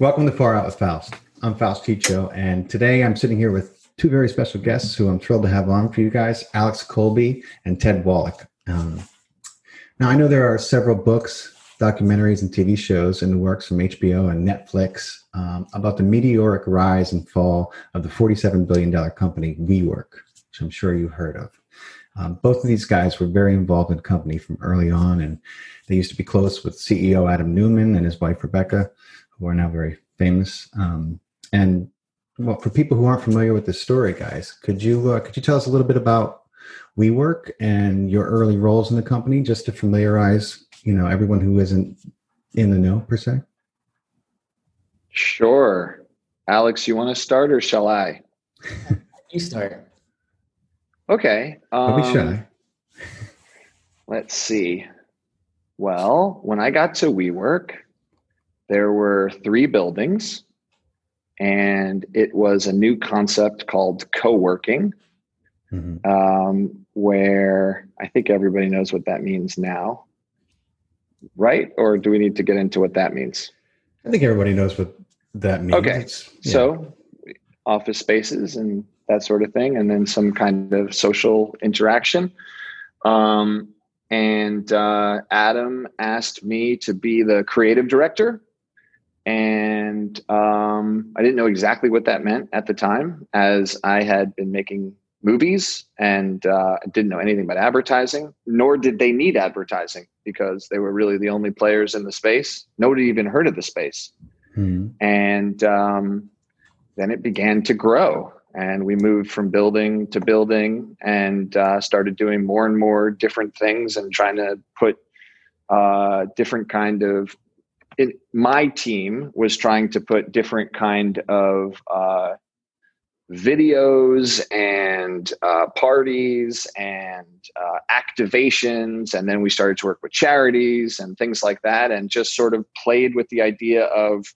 Welcome to Far Out with Faust. I'm Faust Chicho, and today I'm sitting here with two very special guests who I'm thrilled to have on for you guys Alex Colby and Ted Wallach. Um, now, I know there are several books, documentaries, and TV shows in the works from HBO and Netflix um, about the meteoric rise and fall of the $47 billion company WeWork, which I'm sure you've heard of. Um, both of these guys were very involved in the company from early on, and they used to be close with CEO Adam Neumann and his wife Rebekah who are now very famous. Um, and well, for people who aren't familiar with the story, guys, could you uh, could you tell us a little bit about WeWork and your early roles in the company, just to familiarize you know everyone who isn't in the know per se? Sure, Alex, you want to start or shall I? you start. Okay. Um, Don't be shy. Um, let's see. Well, when I got to WeWork, there were three buildings, and it was a new concept called co working, mm-hmm. um, where I think everybody knows what that means now. Right? Or do we need to get into what that means? I think everybody knows what that means. Okay. Yeah. So, office spaces and that sort of thing, and then some kind of social interaction. Um, and uh, Adam asked me to be the creative director and um, I didn't know exactly what that meant at the time, as I had been making movies and uh, didn't know anything about advertising, nor did they need advertising because they were really the only players in the space. Nobody even heard of the space. Mm-hmm. And um, then it began to grow. And we moved from building to building and uh, started doing more and more different things and trying to put uh, different kind of it, my team was trying to put different kind of uh, videos and uh, parties and uh, activations. And then we started to work with charities and things like that and just sort of played with the idea of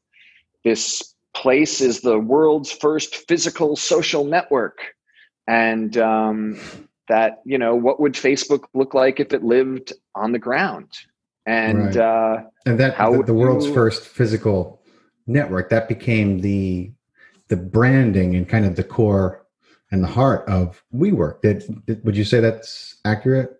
this place is the world's first physical social network and um, that you know what would facebook look like if it lived on the ground and right. uh, and that how the, the world's you, first physical network that became the the branding and kind of the core and the heart of WeWork. Did, did would you say that's accurate?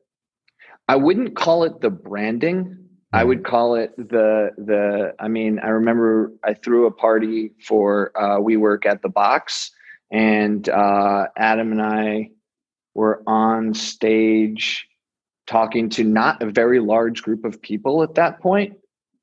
I wouldn't call it the branding. I would call it the the. I mean, I remember I threw a party for uh, WeWork at the box, and uh, Adam and I were on stage talking to not a very large group of people at that point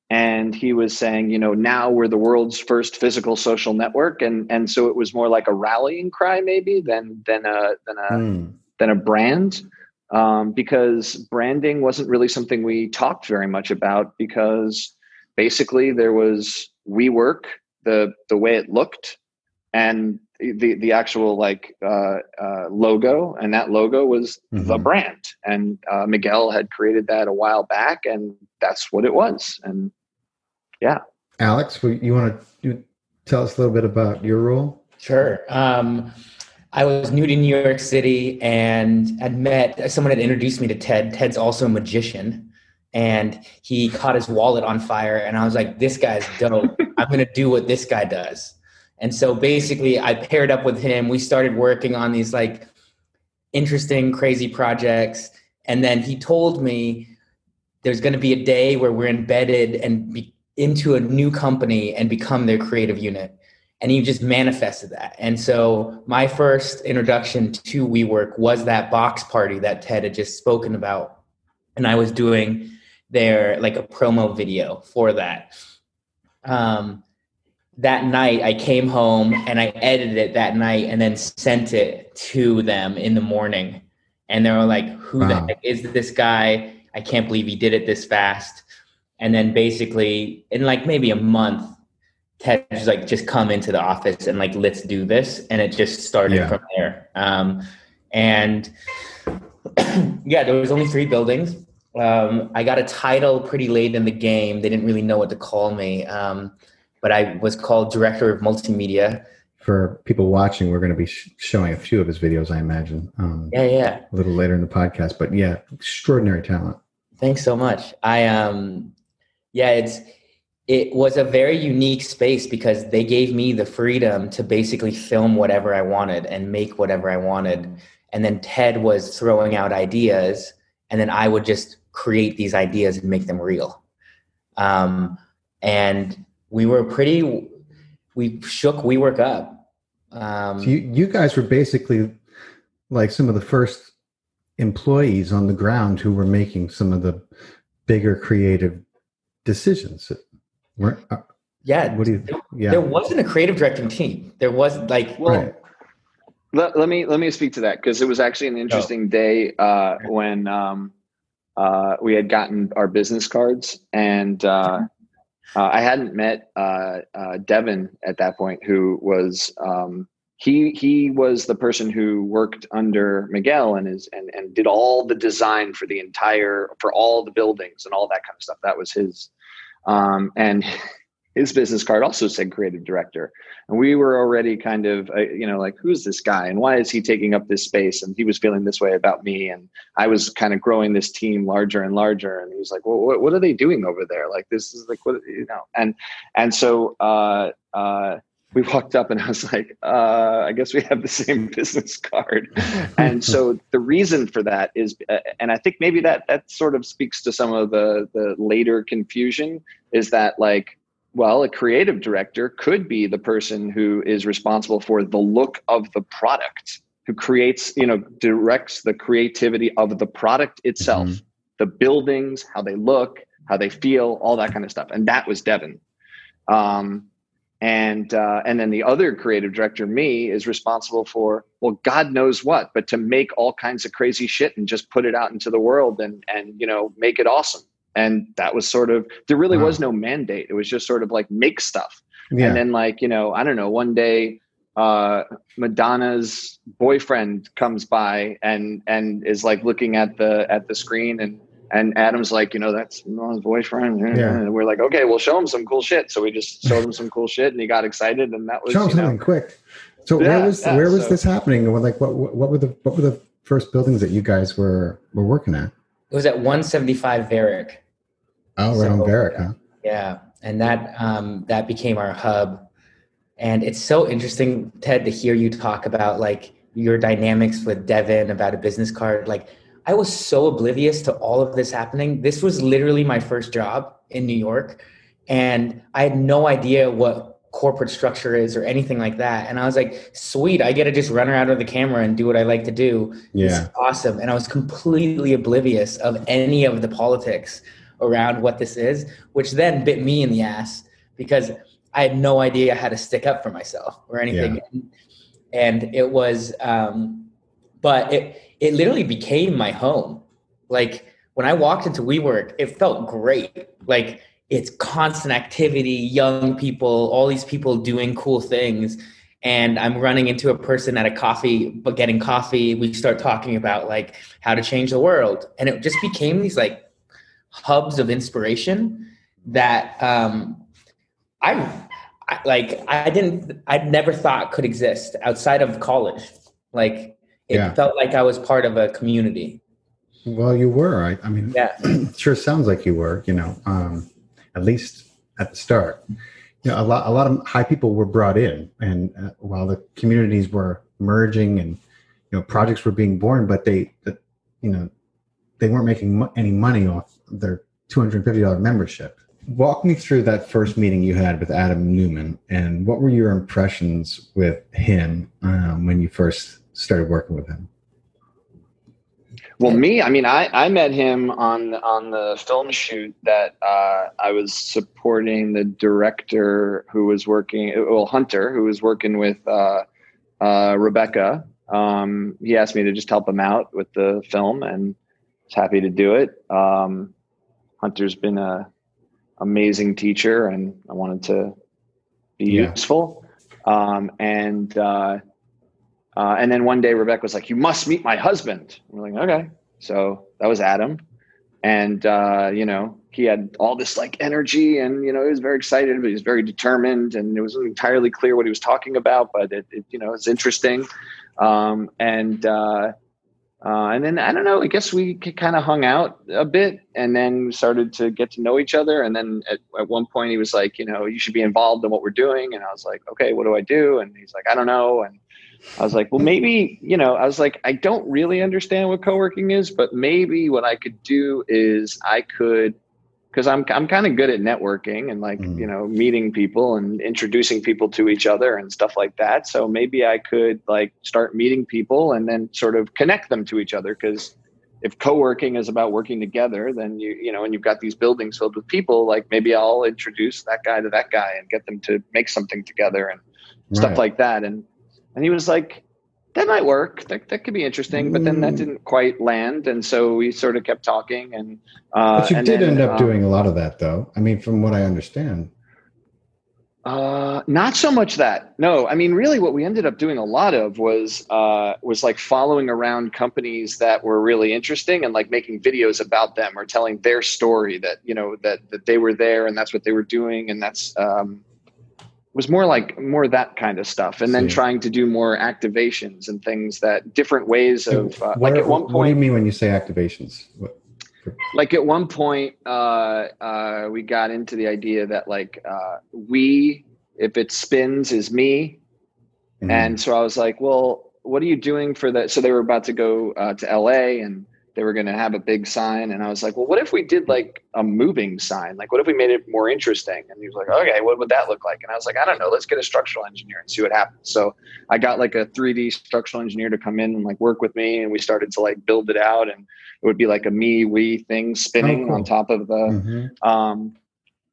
and he was saying you know now we're the world's first physical social network and and so it was more like a rallying cry maybe than than a than a mm. than a brand um, because branding wasn't really something we talked very much about because basically there was WeWork the the way it looked and the the actual like uh, uh, logo, and that logo was mm-hmm. the brand. And uh, Miguel had created that a while back, and that's what it was. And yeah, Alex, you want to tell us a little bit about your role? Sure. Um, I was new to New York City and had met someone had introduced me to Ted. Ted's also a magician. And he caught his wallet on fire, and I was like, "This guy's dope. I'm gonna do what this guy does." And so basically, I paired up with him. We started working on these like interesting, crazy projects. And then he told me there's going to be a day where we're embedded and be into a new company and become their creative unit. And he just manifested that. And so my first introduction to WeWork was that box party that Ted had just spoken about. And I was doing their like a promo video for that. Um, that night I came home and I edited it that night and then sent it to them in the morning. And they were like, Who wow. the heck is this guy? I can't believe he did it this fast. And then basically in like maybe a month, Ted was like, just come into the office and like let's do this. And it just started yeah. from there. Um, and yeah, there was only three buildings. Um, I got a title pretty late in the game. They didn't really know what to call me. Um, but I was called director of multimedia. For people watching, we're going to be sh- showing a few of his videos, I imagine. Um, yeah, yeah. A little later in the podcast, but yeah, extraordinary talent. Thanks so much. I um, yeah, it's it was a very unique space because they gave me the freedom to basically film whatever I wanted and make whatever I wanted. And then Ted was throwing out ideas, and then I would just create these ideas and make them real. Um, and we were pretty, we shook WeWork up. Um, so you, you guys were basically like some of the first employees on the ground who were making some of the bigger creative decisions uh, yeah. What do you? Yeah. There wasn't a creative directing team. There was like well. Right. Let, let me let me speak to that because it was actually an interesting oh. day uh, when um, uh, we had gotten our business cards and uh, uh I hadn't met uh, uh, Devin at that point, who was um, he he was the person who worked under Miguel and is and, and did all the design for the entire for all the buildings and all that kind of stuff. That was his um, and his business card also said creative director. And we were already kind of, uh, you know, like, who's this guy and why is he taking up this space? And he was feeling this way about me. And I was kind of growing this team larger and larger. And he was like, well, what, what are they doing over there? Like, this is like, what, you know, and, and so, uh, uh, we walked up and I was like, uh, I guess we have the same business card. and so the reason for that is, uh, and I think maybe that that sort of speaks to some of the the later confusion is that like, well, a creative director could be the person who is responsible for the look of the product, who creates, you know, directs the creativity of the product itself, mm-hmm. the buildings, how they look, how they feel, all that kind of stuff. And that was Devin. Um, and uh, and then the other creative director me is responsible for well god knows what but to make all kinds of crazy shit and just put it out into the world and and you know make it awesome and that was sort of there really wow. was no mandate it was just sort of like make stuff yeah. and then like you know i don't know one day uh, madonna's boyfriend comes by and and is like looking at the at the screen and and Adam's like, you know, that's my boyfriend. Yeah. And we're like, okay, we'll show him some cool shit. So we just showed him some cool shit, and he got excited, and that was show him something know, quick. So yeah, where was yeah, where was so, this happening? Like, what what were the what were the first buildings that you guys were were working at? It was at 175 Varick. Oh, right so, on Varick, huh? Yeah, and that um, that became our hub. And it's so interesting, Ted, to hear you talk about like your dynamics with Devin about a business card, like I was so oblivious to all of this happening. This was literally my first job in New York. And I had no idea what corporate structure is or anything like that. And I was like, sweet, I get to just run around with the camera and do what I like to do. Yeah. awesome. And I was completely oblivious of any of the politics around what this is, which then bit me in the ass because I had no idea how to stick up for myself or anything. Yeah. And it was, um, but it, it literally became my home. Like when I walked into WeWork, it felt great. Like it's constant activity, young people, all these people doing cool things. And I'm running into a person at a coffee, but getting coffee. We start talking about like how to change the world. And it just became these like hubs of inspiration that um, I, I like I didn't I never thought could exist outside of college. Like it yeah. felt like I was part of a community. Well, you were. I, I mean, yeah, sure sounds like you were. You know, um, at least at the start. You know, a lot, a lot of high people were brought in, and uh, while the communities were merging and you know projects were being born, but they, the, you know, they weren't making mo- any money off their two hundred and fifty dollar membership. Walk me through that first meeting you had with Adam Neumann, and what were your impressions with him um, when you first started working with him? Well, me, I mean, I, I met him on on the film shoot that uh, I was supporting the director who was working, well, Hunter, who was working with uh, uh, Rebekah. Um, he asked me to just help him out with the film, and was happy to do it. Um, Hunter's been a amazing teacher, and I wanted to be yeah. useful. Um, and uh, and then one day Rebekah was like, "You must meet my husband." I'm like, "Okay." So that was Adam, and uh, you know he had all this like energy, and you know he was very excited, but he was very determined, and it wasn't entirely clear what he was talking about, but it, it you know it's interesting. Um, and uh, uh, and then I don't know. I guess we kind of hung out a bit, and then started to get to know each other. And then at, at one point, he was like, "You know, you should be involved in what we're doing." And I was like, "Okay, what do I do?" And he's like, "I don't know." And I was like, "Well, maybe you know." I was like, "I don't really understand what co-working is, but maybe what I could do is I could because I'm I'm kind of good at networking and like mm. you know meeting people and introducing people to each other and stuff like that. So maybe I could like start meeting people and then sort of connect them to each other because if co-working is about working together, then you you know and you've got these buildings filled with people, like maybe I'll introduce that guy to that guy and get them to make something together and right. stuff like that. And and he was like, that might work. That, that could be interesting, but then that mm. didn't quite land, and so we sort of kept talking. And uh, but you did then, end up um, doing a lot of that, though. I mean, from what I understand. Uh, not so much that. No, I mean, really, what we ended up doing a lot of was uh, was like following around companies that were really interesting and like making videos about them or telling their story that you know that that they were there and that's what they were doing and that's um, was more like more that kind of stuff and then trying to do more activations and things that different ways of uh, like at one point what do you mean when you say activations what? like at one point uh, uh, we got into the idea that like uh, we if it spins is me mm-hmm. and so i was like well what are you doing for that so they were about to go uh, to la and they were going to have a big sign and i was like well what if we did like a moving sign like what if we made it more interesting and he was like okay what would that look like and i was like i don't know let's get a structural engineer and see what happens so i got like a 3d structural engineer to come in and like work with me and we started to like build it out and it would be like a me we thing spinning oh, cool. on top of the mm-hmm. um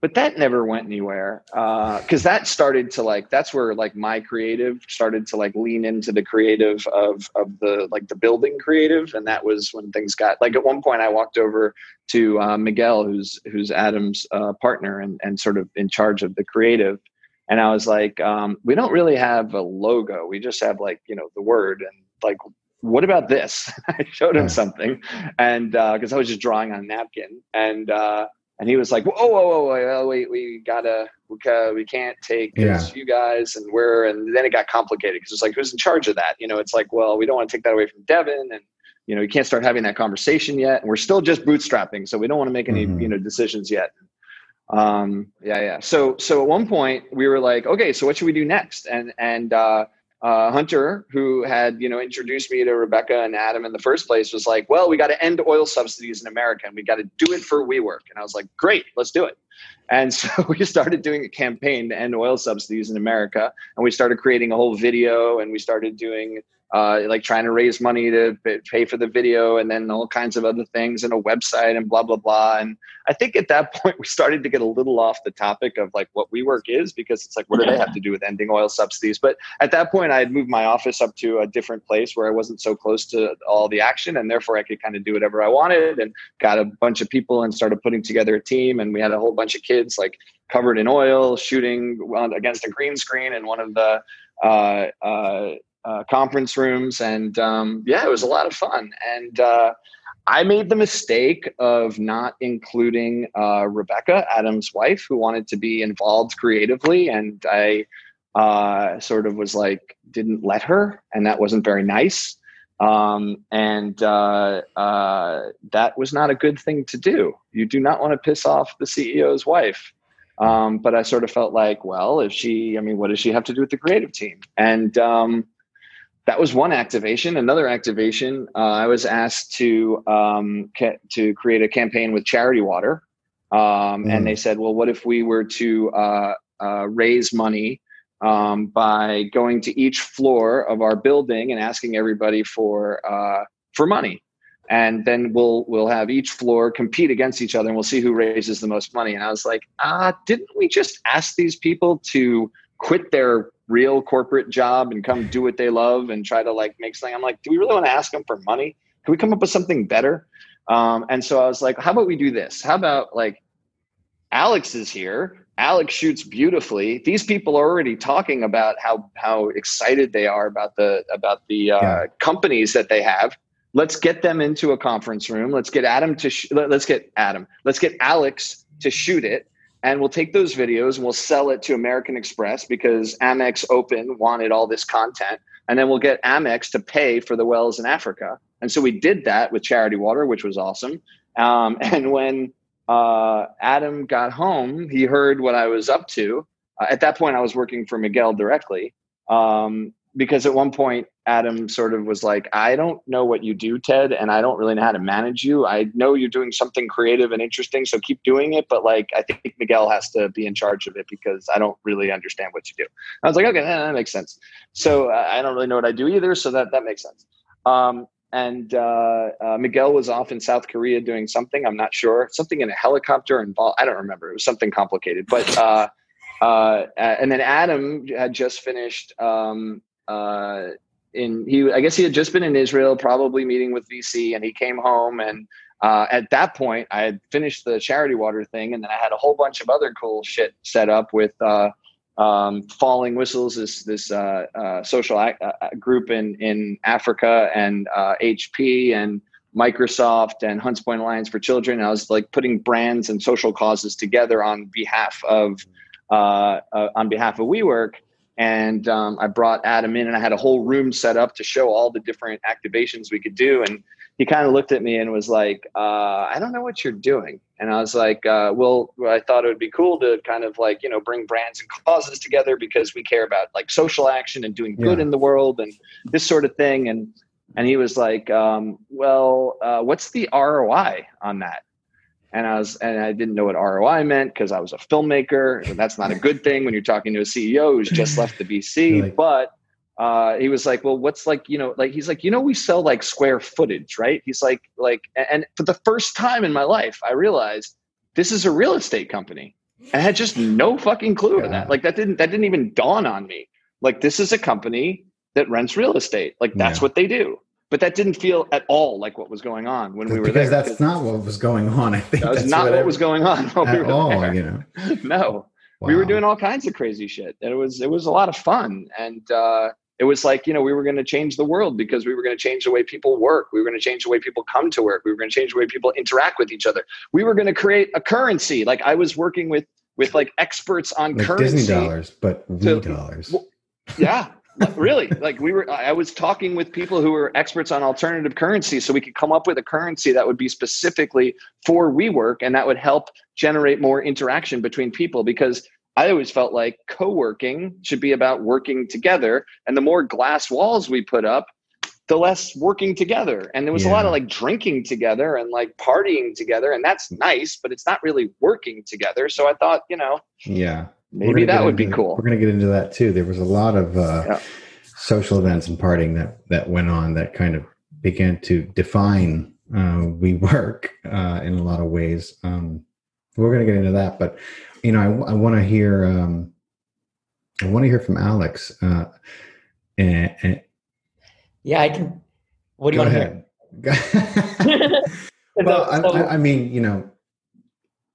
but that never went anywhere because uh, that started to like that's where like my creative started to like lean into the creative of of the like the building creative and that was when things got like at one point i walked over to uh, miguel who's who's adam's uh, partner and and sort of in charge of the creative and i was like um, we don't really have a logo we just have like you know the word and like what about this? I showed him something and because uh, i was just drawing on a napkin and uh, and he was like, "Whoa, whoa, whoa, whoa wait, we gotta, we, gotta, we can't take yeah. you guys, and we're." And then it got complicated because it's like, who's in charge of that? You know, it's like, well, we don't want to take that away from Devin, and you know, you can't start having that conversation yet, and we're still just bootstrapping, so we don't want to make any, mm-hmm. you know, decisions yet. Um, yeah, yeah. So, so at one point we were like, okay, so what should we do next? And and uh, uh, Hunter, who had you know introduced me to Rebekah and Adam in the first place, was like, "Well, we got to end oil subsidies in America, and we got to do it for WeWork." And I was like, "Great, let's do it." And so we started doing a campaign to end oil subsidies in America, and we started creating a whole video, and we started doing uh, like trying to raise money to pay for the video and then all kinds of other things and a website and blah blah blah. And i think at that point we started to get a little off the topic of like what WeWork is because it's like what do they have to do with ending oil subsidies? But at that point i had moved my office up to a different place where i wasn't so close to all the action and therefore i could kind of do whatever i wanted and got a bunch of people and started putting together a team and we had a whole bunch of kids like covered in oil shooting against a green screen in one of the uh, uh, uh, conference rooms, and um, yeah, it was a lot of fun. And uh, I made the mistake of not including uh, Rebekah, Adam's wife, who wanted to be involved creatively, and I uh, sort of was like didn't let her, and that wasn't very nice. Um, and uh, that was not a good thing to do. You do not want to piss off the CEO's wife. Um, but I sort of felt like, well, if she, I mean, what does she have to do with the creative team? And um, that was one activation. Another activation, uh, I was asked to um, ca- to create a campaign with Charity Water, um, mm. and they said, "Well, what if we were to uh, uh, raise money um, by going to each floor of our building and asking everybody for uh, for money?" And then we'll we'll have each floor compete against each other, and we'll see who raises the most money. And I was like, "Ah, didn't we just ask these people to quit their real corporate job and come do what they love and try to like make something. I'm like, do we really want to ask them for money? Can we come up with something better? Um, and so I was like, how about we do this? How about like Alex is here. Alex shoots beautifully. These people are already talking about how how excited they are about the about the uh, yeah. companies that they have. Let's get them into a conference room. Let's get Adam to sh- let's get Adam. Let's get Alex to shoot it and we'll take those videos and we'll sell it to American Express because Amex Open wanted all this content. and then we'll get Amex to pay for the wells in Africa. And so we did that with Charity Water, which was awesome. Um, and when uh, Adam got home, he heard what I was up to. Uh, at that point, I was working for Miguel directly. Um, because at one point Adam sort of was like, I don't know what you do, Ted, and I don't really know how to manage you. I know you're doing something creative and interesting, so keep doing it. But like, I think Miguel has to be in charge of it because I don't really understand what you do. I was like, okay, that makes sense. So uh, I don't really know what I do either, so that that makes sense. Um, and uh, uh, Miguel was off in South Korea doing something. I'm not sure, something in a helicopter involved. I don't remember. It was something complicated, but. Uh, uh, and then Adam had just finished um, uh, in he I guess he had just been in Israel, probably meeting with VC, and he came home and uh, at that point I had finished the charity water thing, and then I had a whole bunch of other cool shit set up with uh, um, Falling Whistles, this this uh, uh social uh, uh, group in in Africa, and HP and Microsoft and Hunts Point Alliance for Children. I was like putting brands and social causes together on behalf of on behalf of WeWork and um, I brought Adam in, and I had a whole room set up to show all the different activations we could do. And he kind of looked at me and was like, uh, "I don't know what you're doing." And I was like, uh, "Well, I thought it would be cool to kind of like you know bring brands and causes together because we care about like social action and doing good yeah. in the world and this sort of thing." And and he was like, um, "Well, uh, what's the ROI on that?" And I was and I didn't know what ROI meant because I was a filmmaker. And that's not a good thing when you're talking to a CEO who's just left the VC. Like, but uh, he was like, "Well, what's like you know like he's like you know we sell like square footage, right?" He's like like and for the first time in my life, I realized this is a real estate company. And I had just no fucking clue yeah. of that. Like that didn't that didn't even dawn on me. Like this is a company that rents real estate. Like that's yeah. what they do but that didn't feel at all like what was going on when we were because there. Because that's not what was going on. I think that was not what, was going on at we all. There. You know, no, wow. we were doing all kinds of crazy shit. And it was it was a lot of fun, and uh, it was like you know we were going to change the world because we were going to change the way people work. We were going to change the way people come to work. We were going to change the way people interact with each other. We were going to create a currency. Like I was working with with like experts on like currency. Disney dollars, but V dollars. yeah, really? Like we were i was talking with people who were experts on alternative currency so we could come up with a currency that would be specifically for WeWork and that would help generate more interaction between people because i always felt like co-working should be about working together and the more glass walls we put up the less working together. And there was yeah. a lot of like drinking together and like partying together and that's nice but it's not really working together. So i thought you know yeah maybe that would into, be cool. We're going to get into that too. There was a lot of uh, yeah. social events and partying that that went on that kind of began to define uh, WeWork uh, in a lot of ways. Um, we're going to get into that, but you know, I, I want to hear. Um, I want to hear from Alex. Uh, and, and, yeah, I can. What do you want ahead. to hear? well, I, I mean, you know,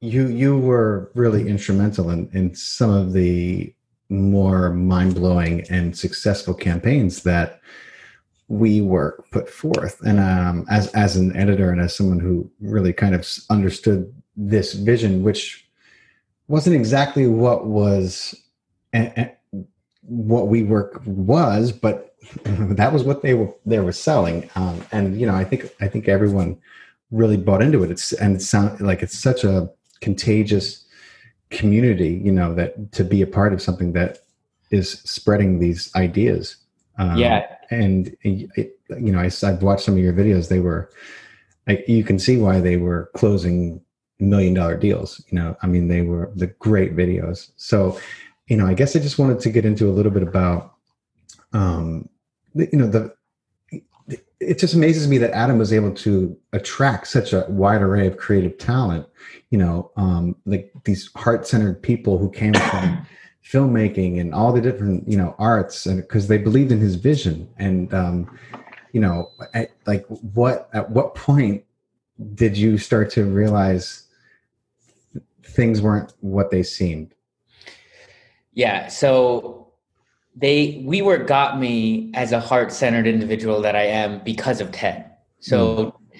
you you were really instrumental in in some of the more mind-blowing and successful campaigns that we WeWork put forth. And um, as as an editor and as someone who really kind of understood this vision which wasn't exactly what was what we WeWork was but that was what they were they were selling. Um, and you know i think i think everyone really bought into it. It's and it sounds like it's such a contagious community you know that to be a part of something that is spreading these ideas. Um, yeah. and it, you know I, have watched some of your videos. They were like you can see why they were closing million dollar deals you know. I mean they were the great videos. So you know i guess i just wanted to get into a little bit about um you know the it just amazes me that Adam was able to attract such a wide array of creative talent. You know, um, like these heart-centered people who came from filmmaking and all the different you know arts, and because they believed in his vision. And um, you know, at, like what at what point did you start to realize things weren't what they seemed? Yeah. So they we WeWork got me as a heart-centered individual that I am because of Ted. So mm.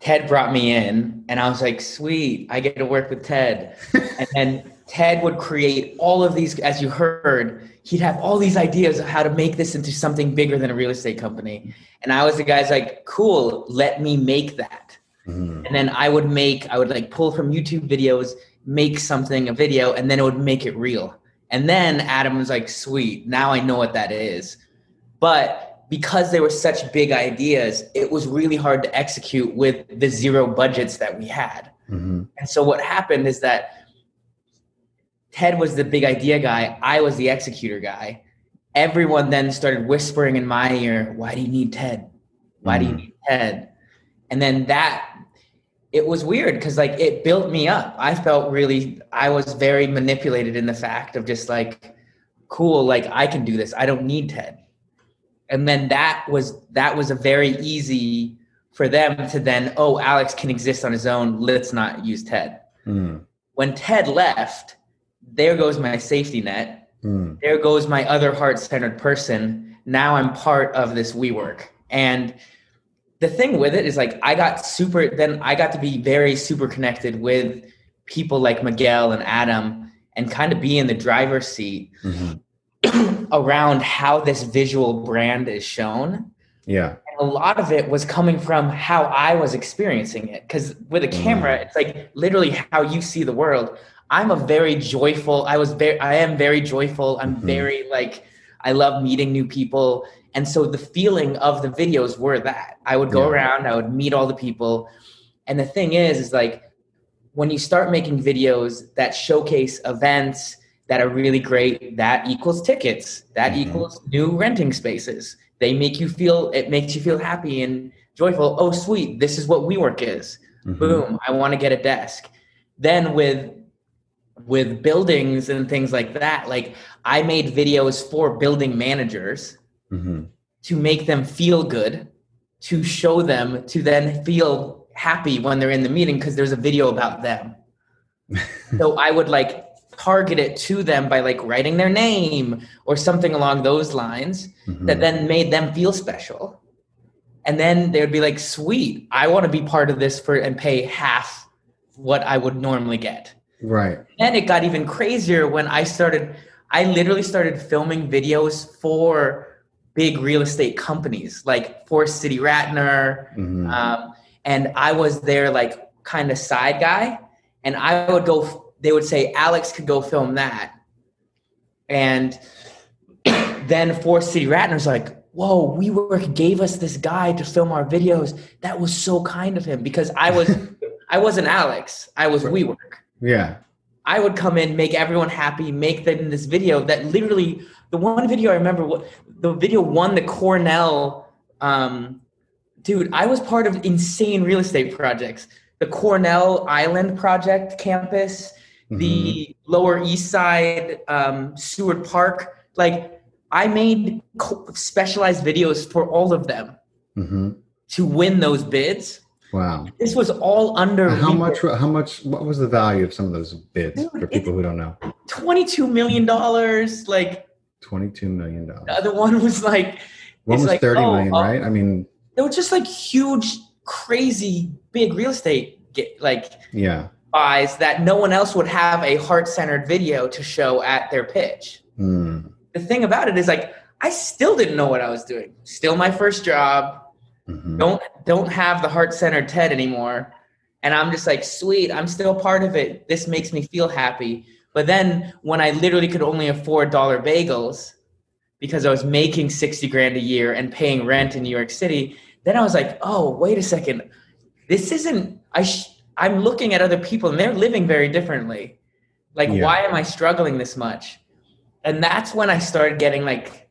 Ted brought me in and I was like, sweet, I get to work with Ted. and then Ted would create all of these, as you heard, he'd have all these ideas of how to make this into something bigger than a real estate company. And I was the guy's like, cool, let me make that. Mm. And then I would make, I would like pull from YouTube videos, make something, a video, and then it would make it real. And then Adam was like, sweet, now I know what that is. But because they were such big ideas, it was really hard to execute with the zero budgets that we had. Mm-hmm. And so what happened is that Ted was the big idea guy, I was the executor guy. Everyone then started whispering in my ear, Why do you need Ted? Why mm-hmm. do you mm. need Ted? And then that it was weird because like it built me up. I felt really I was very manipulated in the fact of just like, cool, like I can do this. I don't need Ted. And then that was that was a very easy for them to then, oh, Alex can exist on his own. Let's not use Ted. Mm. When Ted left, there goes my safety net. Mm. There goes my other heart centered person. Now I'm part of this WeWork. And the thing with it is like I got super then I got to be very super connected with people like Miguel and Adam and kind of be in the driver's seat mm-hmm. around how this visual brand is shown. Yeah. And a lot of it was coming from how I was experiencing it. Cause with a camera, mm. it's like literally how you see the world. I'm a very joyful, I was very I am very joyful. I'm mm-hmm. very like I love meeting new people and so the feeling of the videos were that I would go yeah. around, I would meet all the people. And the thing is, is like when you start making videos that showcase events that are really great, that equals tickets, that mm-hmm. equals new renting spaces. They make you feel, it makes you feel happy and joyful. Oh, sweet, this is what WeWork is. Mm-hmm. Boom, I want to get a desk. Then with with buildings and things like that, like I made videos for building managers mm-hmm. to make them feel good, to show them to then feel happy when they're in the meeting because there's a video about them. so I would like target it to them by like writing their name or something along those lines mm-hmm. that then made them feel special. And then they would be like, sweet, I want to be part of this for and pay half what I would normally get. Right. And it got even crazier when I started, I literally started filming videos for big real estate companies like Forest City Ratner. Mm-hmm. Um, and I was their like kind of side guy. And I would go, they would say, Alex could go film that. And then Forest City Ratner's like, whoa, WeWork gave us this guy to film our videos. That was so kind of him because I was, I wasn't Alex. I was WeWork. Yeah. I would come in, make everyone happy, make them this video that literally the one video I remember the video won the Cornell um, dude, I was part of insane real estate projects. The Cornell Island project campus, mm-hmm. the Lower East Side um, Seward Park. Like I made specialized videos for all of them mm-hmm. to win those bids. Wow. This was all under how much how much what was the value of some of those bids Dude, for people who don't know? 22 million dollars like 22 million dollars. The other one was like one was like, 30 oh, million, uh, right? I mean they were just like huge crazy big real estate get like yeah buys that no one else would have a heart-centered video to show at their pitch. Mm. The thing about it is like I still didn't know what I was doing. Still my first job Mm-hmm. Don't don't have the heart centered Ted anymore. And I'm just like, sweet, I'm still part of it. This makes me feel happy. But then when I literally could only afford dollar bagels because I was making 60 grand a year and paying rent in New York City, then I was like, oh, wait a second. This isn't, I sh- I'm looking at other people and they're living very differently. Like, yeah. why am I struggling this much? And that's when I started getting like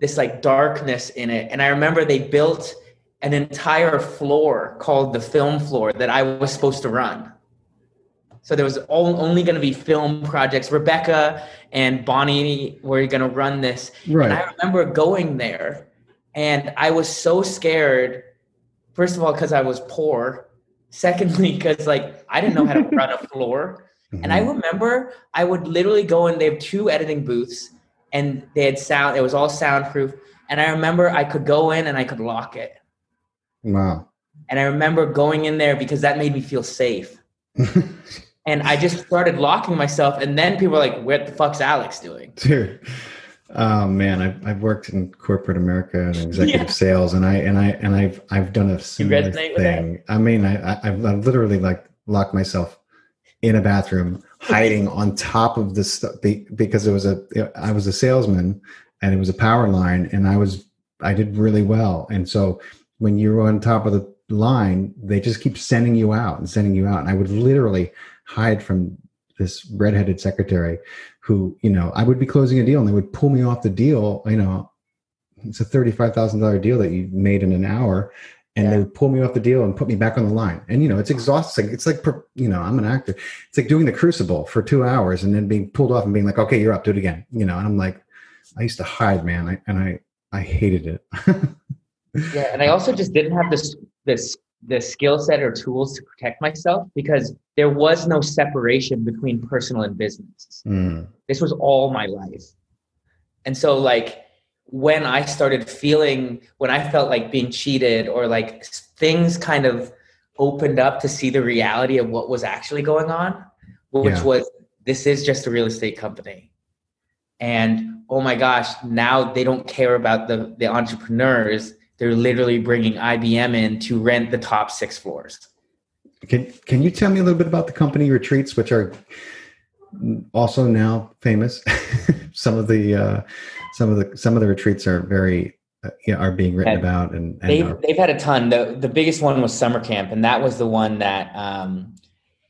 this like darkness in it. And I remember they built an entire floor called the film floor that I was supposed to run. So there was only going to be film projects. Rebekah and Bonnie were going to run this. Right. And I remember going there and I was so scared. First of all, because I was poor. Secondly, because like I didn't know how to run a floor. Mm-hmm. And I remember I would literally go in, they have two editing booths and they had sound, it was all soundproof. And I remember I could go in and I could lock it. Wow. And I remember going in there because that made me feel safe. and I just started locking myself. And then people were like, "What the fuck's Alex doing?" Dude. Oh man, I've, I've worked in corporate America and executive yeah. sales, and I and I and I've I've done a similar thing. I mean, I, I've, I've literally like locked myself in a bathroom, hiding on top of the stuff because it was a I was a salesman, and it was a power line, and I was I did really well, and so when you're on top of the line, they just keep sending you out and sending you out, and I would literally hide from this redheaded secretary who, you know, I would be closing a deal and they would pull me off the deal. You know, it's a $35,000 deal that you made in an hour. And yeah. they would pull me off the deal and put me back on the line. And, you know, it's exhausting. It's like, you know, I'm an actor. It's like doing the crucible for two hours and then being pulled off and being like, okay, you're up, do it again. You know, and I'm like, I used to hide, man. I, and I, I hated it. yeah. And I also just didn't have this, this the skill set or tools to protect myself because there was no separation between personal and business. Mm. This was all my life. And so like when I started feeling when I felt like being cheated or like things kind of opened up to see the reality of what was actually going on, which yeah. was this is just a real estate company. And oh my gosh, now they don't care about the the entrepreneurs they're literally bringing IBM in to rent the top six floors. Can Can you tell me a little bit about the company retreats, which are also now famous? some of the uh, some of the some of the retreats are very uh, know, are being written and about, and, and they've are, they've had a ton. the The biggest one was summer camp, and that was the one that um,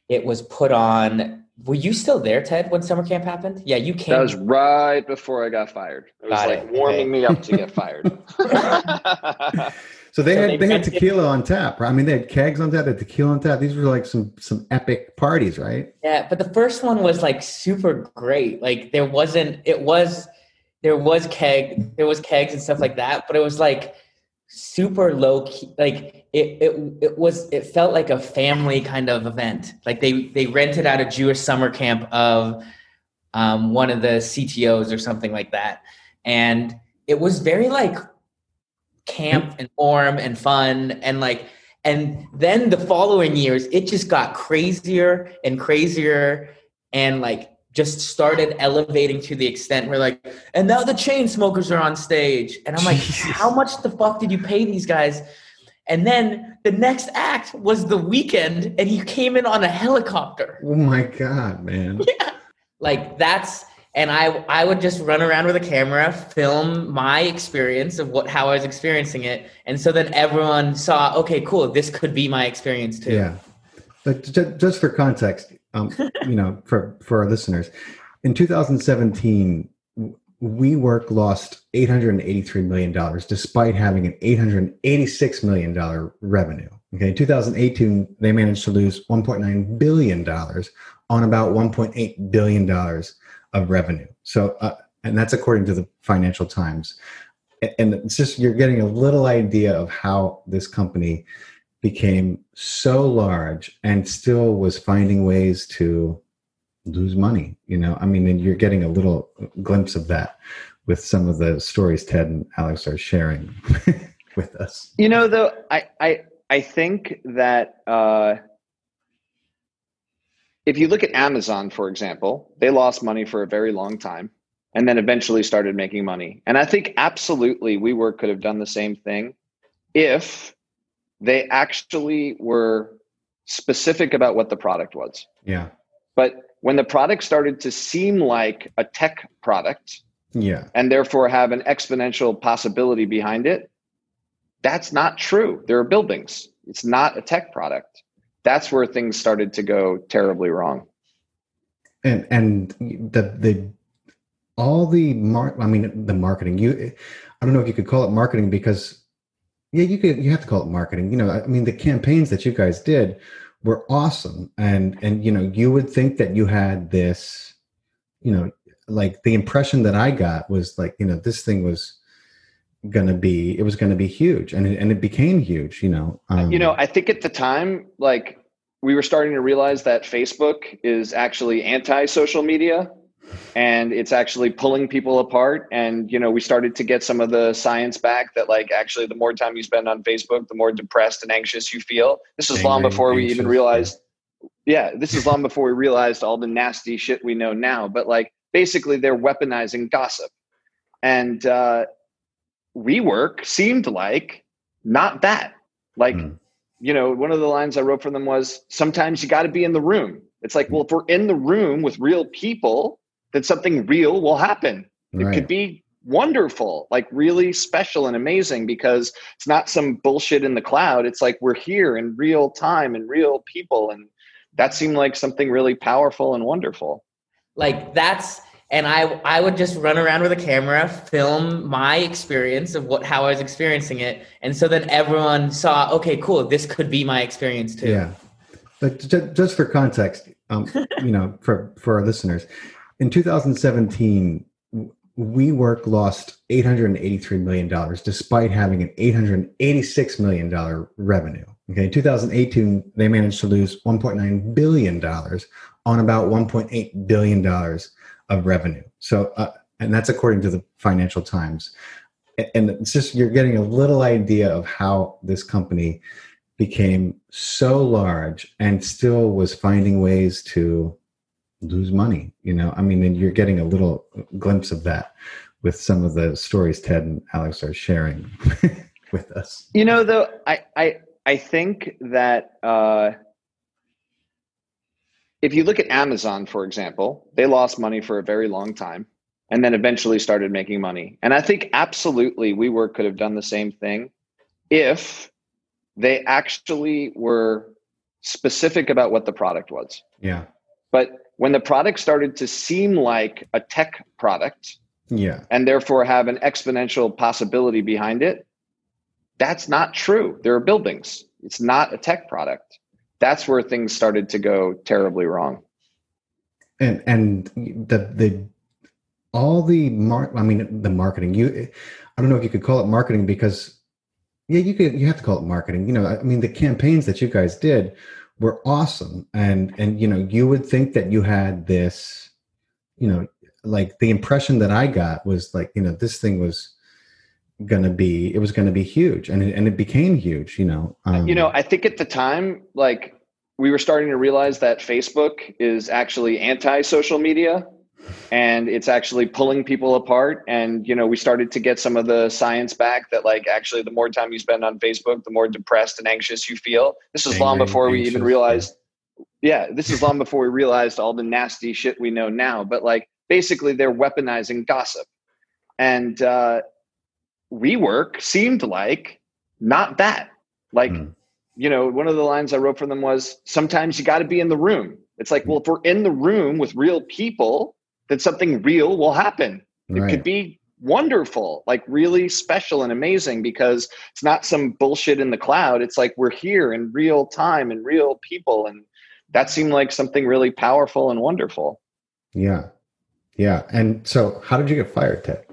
it was put on were you still there, Ted, when summer camp happened? Yeah, you came. That was right before I got fired. It was got like it. warming okay. me up to get fired. so they so had they, they had tequila on tap. Right? I mean, they had kegs on tap, they had tequila on tap. These were like some some epic parties, right? Yeah, but the first one was like super great. Like there wasn't. It was there was keg there was kegs and stuff like that, but it was like super low key like it, it it was it felt like a family kind of event like they they rented out a jewish summer camp of um, one of the ctos or something like that and it was very like camp and warm and fun and like and then the following years it just got crazier and crazier and like just started elevating to the extent where like, and now the Chainsmokers are on stage. And I'm like, Jesus. how much the fuck did you pay these guys? And then the next act was the Weeknd, and he came in on a helicopter. Oh my god, man! Yeah, like that's and I I would just run around with a camera, film my experience of what how I was experiencing it, and so then everyone saw, okay, cool, this could be my experience too. Yeah, but just for context, um, you know, for for our listeners, in 2017, WeWork lost 883 million dollars, despite having an 886 million dollar revenue. Okay, in 2018, they managed to lose 1.9 billion dollars on about 1.8 billion dollars of revenue. So, uh, and that's according to the Financial Times. And it's just you're getting a little idea of how this company became so large and still was finding ways to lose money you know i mean and you're getting a little glimpse of that with some of the stories ted and alex are sharing with us you know though i i i think that uh if you look at amazon for example they lost money for a very long time and then eventually started making money and i think absolutely WeWork could have done the same thing if they actually were specific about what the product was. Yeah. But when the product started to seem like a tech product, yeah, and therefore have an exponential possibility behind it, that's not true. There are buildings. It's not a tech product. That's where things started to go terribly wrong. And and the the all the mar- I mean the marketing. You I don't know if you could call it marketing because yeah, you could you have to call it marketing. You know, I mean the campaigns that you guys did were awesome. And and you know, you would think that you had this, you know, like the impression that I got was like, you know, this thing was gonna be it was gonna be huge and it, and it became huge you know um, you know i think at the time like we were starting to realize that facebook is actually anti social media and it's actually pulling people apart and you know we started to get some of the science back that like actually the more time you spend on facebook the more depressed and anxious you feel this was long before we even realized yeah, this is long before we realized all the nasty shit we know now. But like, basically, they're weaponizing gossip, and uh, WeWork seemed like not that. Like, mm. you know, one of the lines I wrote for them was, "Sometimes you got to be in the room." It's like, well, if we're in the room with real people, then something real will happen. Right. It could be wonderful, like really special and amazing because it's not some bullshit in the cloud. It's like we're here in real time and real people. And that seemed like something really powerful and wonderful. Like that's and I I would just run around with a camera, film my experience of what how I was experiencing it, and so then everyone saw, okay, cool, this could be my experience too. Yeah, but just for context, um, you know, for for our listeners, in 2017, WeWork lost $883 million despite having an $886 million revenue. Okay, in 2018, they managed to lose $1.9 billion on about $1.8 billion of revenue. So, uh, and that's according to the Financial Times. And it's just, you're getting a little idea of how this company became so large and still was finding ways to lose money you know? I mean and you're getting a little glimpse of that with some of the stories ted and alex are sharing with us. You know though i i i think that uh if you look at amazon for example they lost money for a very long time and then eventually started making money. And i think absolutely we WeWork could have done the same thing if they actually were specific about what the product was. Yeah. But when the product started to seem like a tech product, yeah, and therefore have an exponential possibility behind it, that's not true. There are buildings. It's not a tech product. That's where things started to go terribly wrong. And and the the all the mark I mean the marketing you I don't know if you could call it marketing because yeah you could you have to call it marketing you know I mean the campaigns that you guys did were awesome. And and you know you would think that you had this you know like the impression that i got was like you know this thing was gonna be it was gonna be huge. And it, and it became huge you know um, you know i think at the time like we were starting to realize that facebook is actually anti social media and it's actually pulling people apart. And you know we started to get some of the science back that like actually the more time you spend on facebook the more depressed and anxious you feel. This was Angry, long before we even realized yeah. this is long before we realized all the nasty shit we know now. But like basically they're weaponizing gossip. And uh WeWork seemed like not that. Like mm. you know one of the lines i wrote for them was sometimes you got to be in the room. It's like well if we're in the room with real people that something real will happen. It could be wonderful, like really special and amazing because it's not some bullshit in the cloud. It's like we're here in real time and real people. And that seemed like something really powerful and wonderful. Yeah. Yeah. And so how did you get fired, Ted?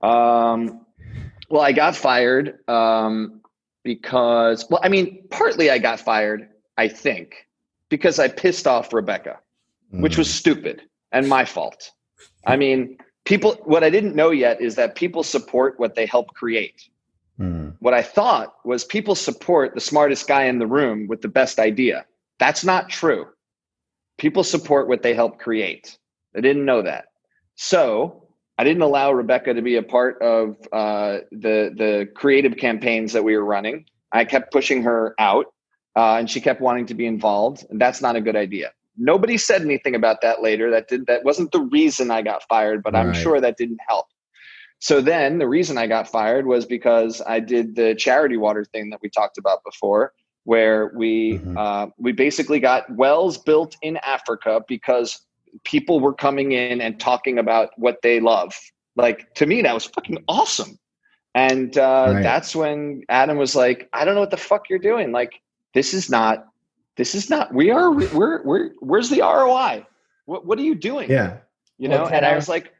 Um, well, I got fired um, because, well, I mean, partly I got fired, I think, because I pissed off Rebekah, mm. which was mm. stupid and my fault. I mean, people, what I didn't know yet is that people support what they help create. Mm. What I thought was people support the smartest guy in the room with the best idea. That's not true. People support what they help create. I didn't know that. So I didn't allow Rebekah to be a part of uh, the, the creative campaigns that we were running. I kept pushing her out uh, and she kept wanting to be involved. And that's not a good idea. Nobody said anything about that later. That did that wasn't the reason I got fired, but right. I'm sure that didn't help. So then the reason I got fired was because I did the charity water thing that we talked about before, where we mm-hmm. uh, we basically got wells built in Africa because people were coming in and talking about what they love. Like to me, that was fucking awesome. And uh, right. that's when Adam was like, "I don't know what the fuck you're doing. Like this is not this is not we are we're we're where's the roi what, what are you doing yeah you know well, and i was like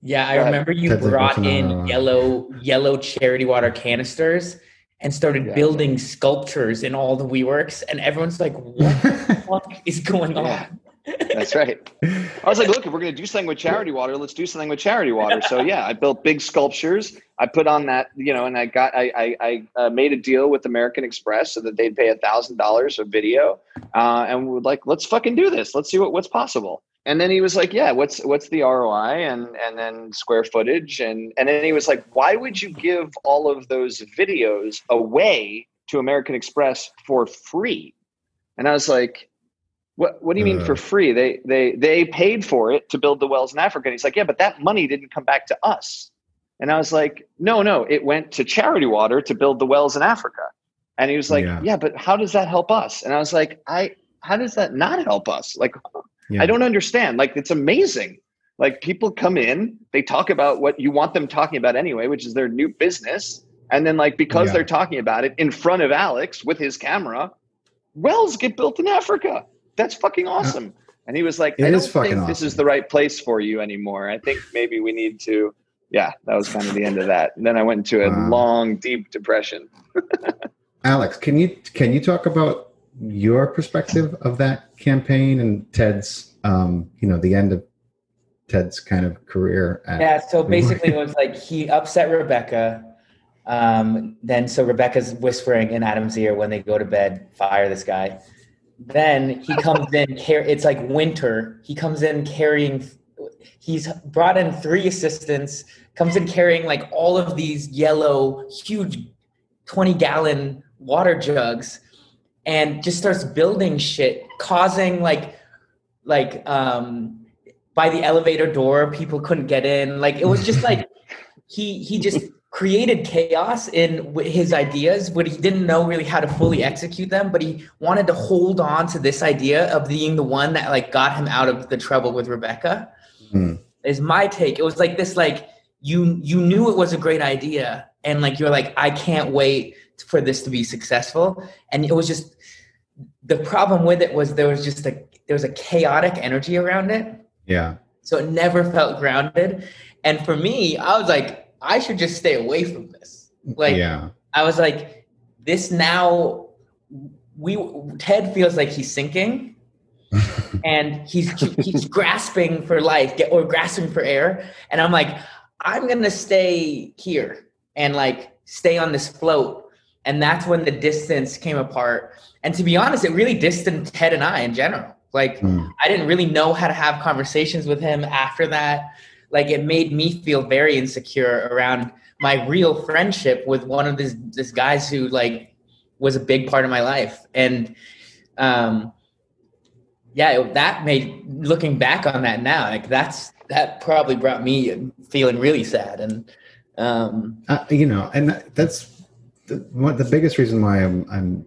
yeah i remember you brought in yellow yellow charity water canisters and started yeah. building sculptures in all the WeWorks, and everyone's like, "What the fuck is going yeah. on?" That's right. I was like, look, if we're going to do something with charity water, let's do something with charity water. So yeah, I built big sculptures. I put on that, you know, and I got, I, I, I uh, made a deal with American Express so that they'd pay a thousand dollars a video, uh, and we are like, let's fucking do this. Let's see what, what's possible. And then he was like, yeah, what's what's the ROI and and then square footage and and then he was like, why would you give all of those videos away to American Express for free? And I was like, what What do you mean uh, for free? They they they paid for it to build the wells in Africa. And he's like, yeah, but that money didn't come back to us. And I was like, no, no, it went to Charity Water to build the wells in Africa. And he was like, yeah, yeah but how does that help us? And I was like, I how does that not help us? Like, yeah. I don't understand. Like, it's amazing. Like people come in, they talk about what you want them talking about anyway, which is their new business. And then like because yeah. they're talking about it in front of Alex with his camera, wells get built in Africa that's fucking awesome. And he was like, it I don't think awesome. this is the right place for you anymore. I think maybe we need to. Yeah, that was kind of the end of that. And then I went into a wow. long, deep depression. Alex, can you can you talk about your perspective of that campaign and Ted's, um, you know, the end of Ted's kind of career? yeah. So basically, it was like he upset Rebekah. Um, then so Rebekah's whispering in Adam's ear when they go to bed, fire this guy. Then he comes in. It's like winter. He comes in carrying. He's brought in three assistants. Comes in carrying like all of these yellow, huge, twenty gallon water jugs, and just starts building shit, causing like, like um, by the elevator door, people couldn't get in. Like it was just like he he just created chaos in his ideas but he didn't know really how to fully execute them but he wanted to hold on to this idea of being the one that like got him out of the trouble with rebekah. Mm. is my take. It was like this like you you knew it was a great idea and like you're like i can't wait for this to be successful. And it was just the problem with it was there was just a there was a chaotic energy around it. Yeah. So it never felt grounded. And for me i was like I should just stay away from this. Like, yeah. I was like, this now, we Ted feels like he's sinking, and he's he's grasping for life, get, or grasping for air, and I'm like, I'm gonna stay here and like stay on this float. And that's when the distance came apart. And to be honest, it really distanced Ted and I in general. Like, mm. I didn't really know how to have conversations with him after that like it made me feel very insecure around my real friendship with one of these this guys who like was a big part of my life. And um yeah that made looking back on that now like that's that probably brought me feeling really sad and um uh, you know and that's the, one the biggest reason why i'm i'm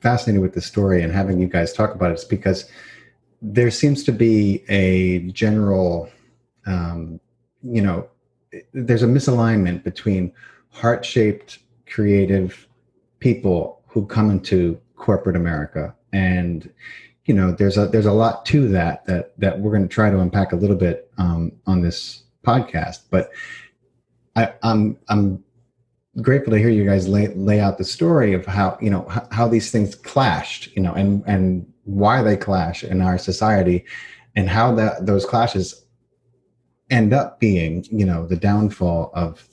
fascinated with this story and having you guys talk about it is because there seems to be a general um, you know, there's a misalignment between heart shaped, creative people who come into corporate America. And, you know, there's a, there's a lot to that, that, that we're going to try to unpack a little bit um, on this podcast. But I, I'm, I'm grateful to hear you guys lay, lay out the story of how, you know, how, how these things clashed, you know, and, and why they clash in our society and how that those clashes end up being, you know, the downfall of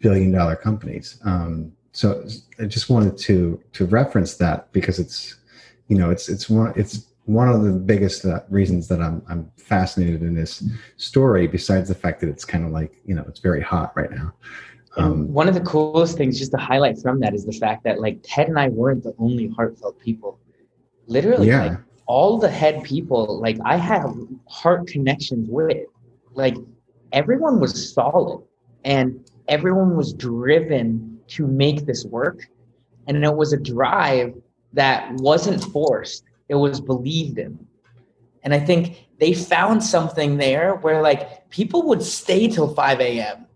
billion dollar companies. Um, so I just wanted to to reference that because it's, you know, it's it's one it's one of the biggest uh, reasons that I'm I'm fascinated in this story. Besides the fact that it's kind of like you know it's very hot right now. Um, one of the coolest things just to highlight from that is the fact that like Ted and I weren't the only heartfelt people. Literally, yeah. like all the head people, like I have heart connections with like everyone was solid and everyone was driven to make this work. And it was a drive that wasn't forced, it was believed in. And I think they found something there where like people would stay till 5 a.m.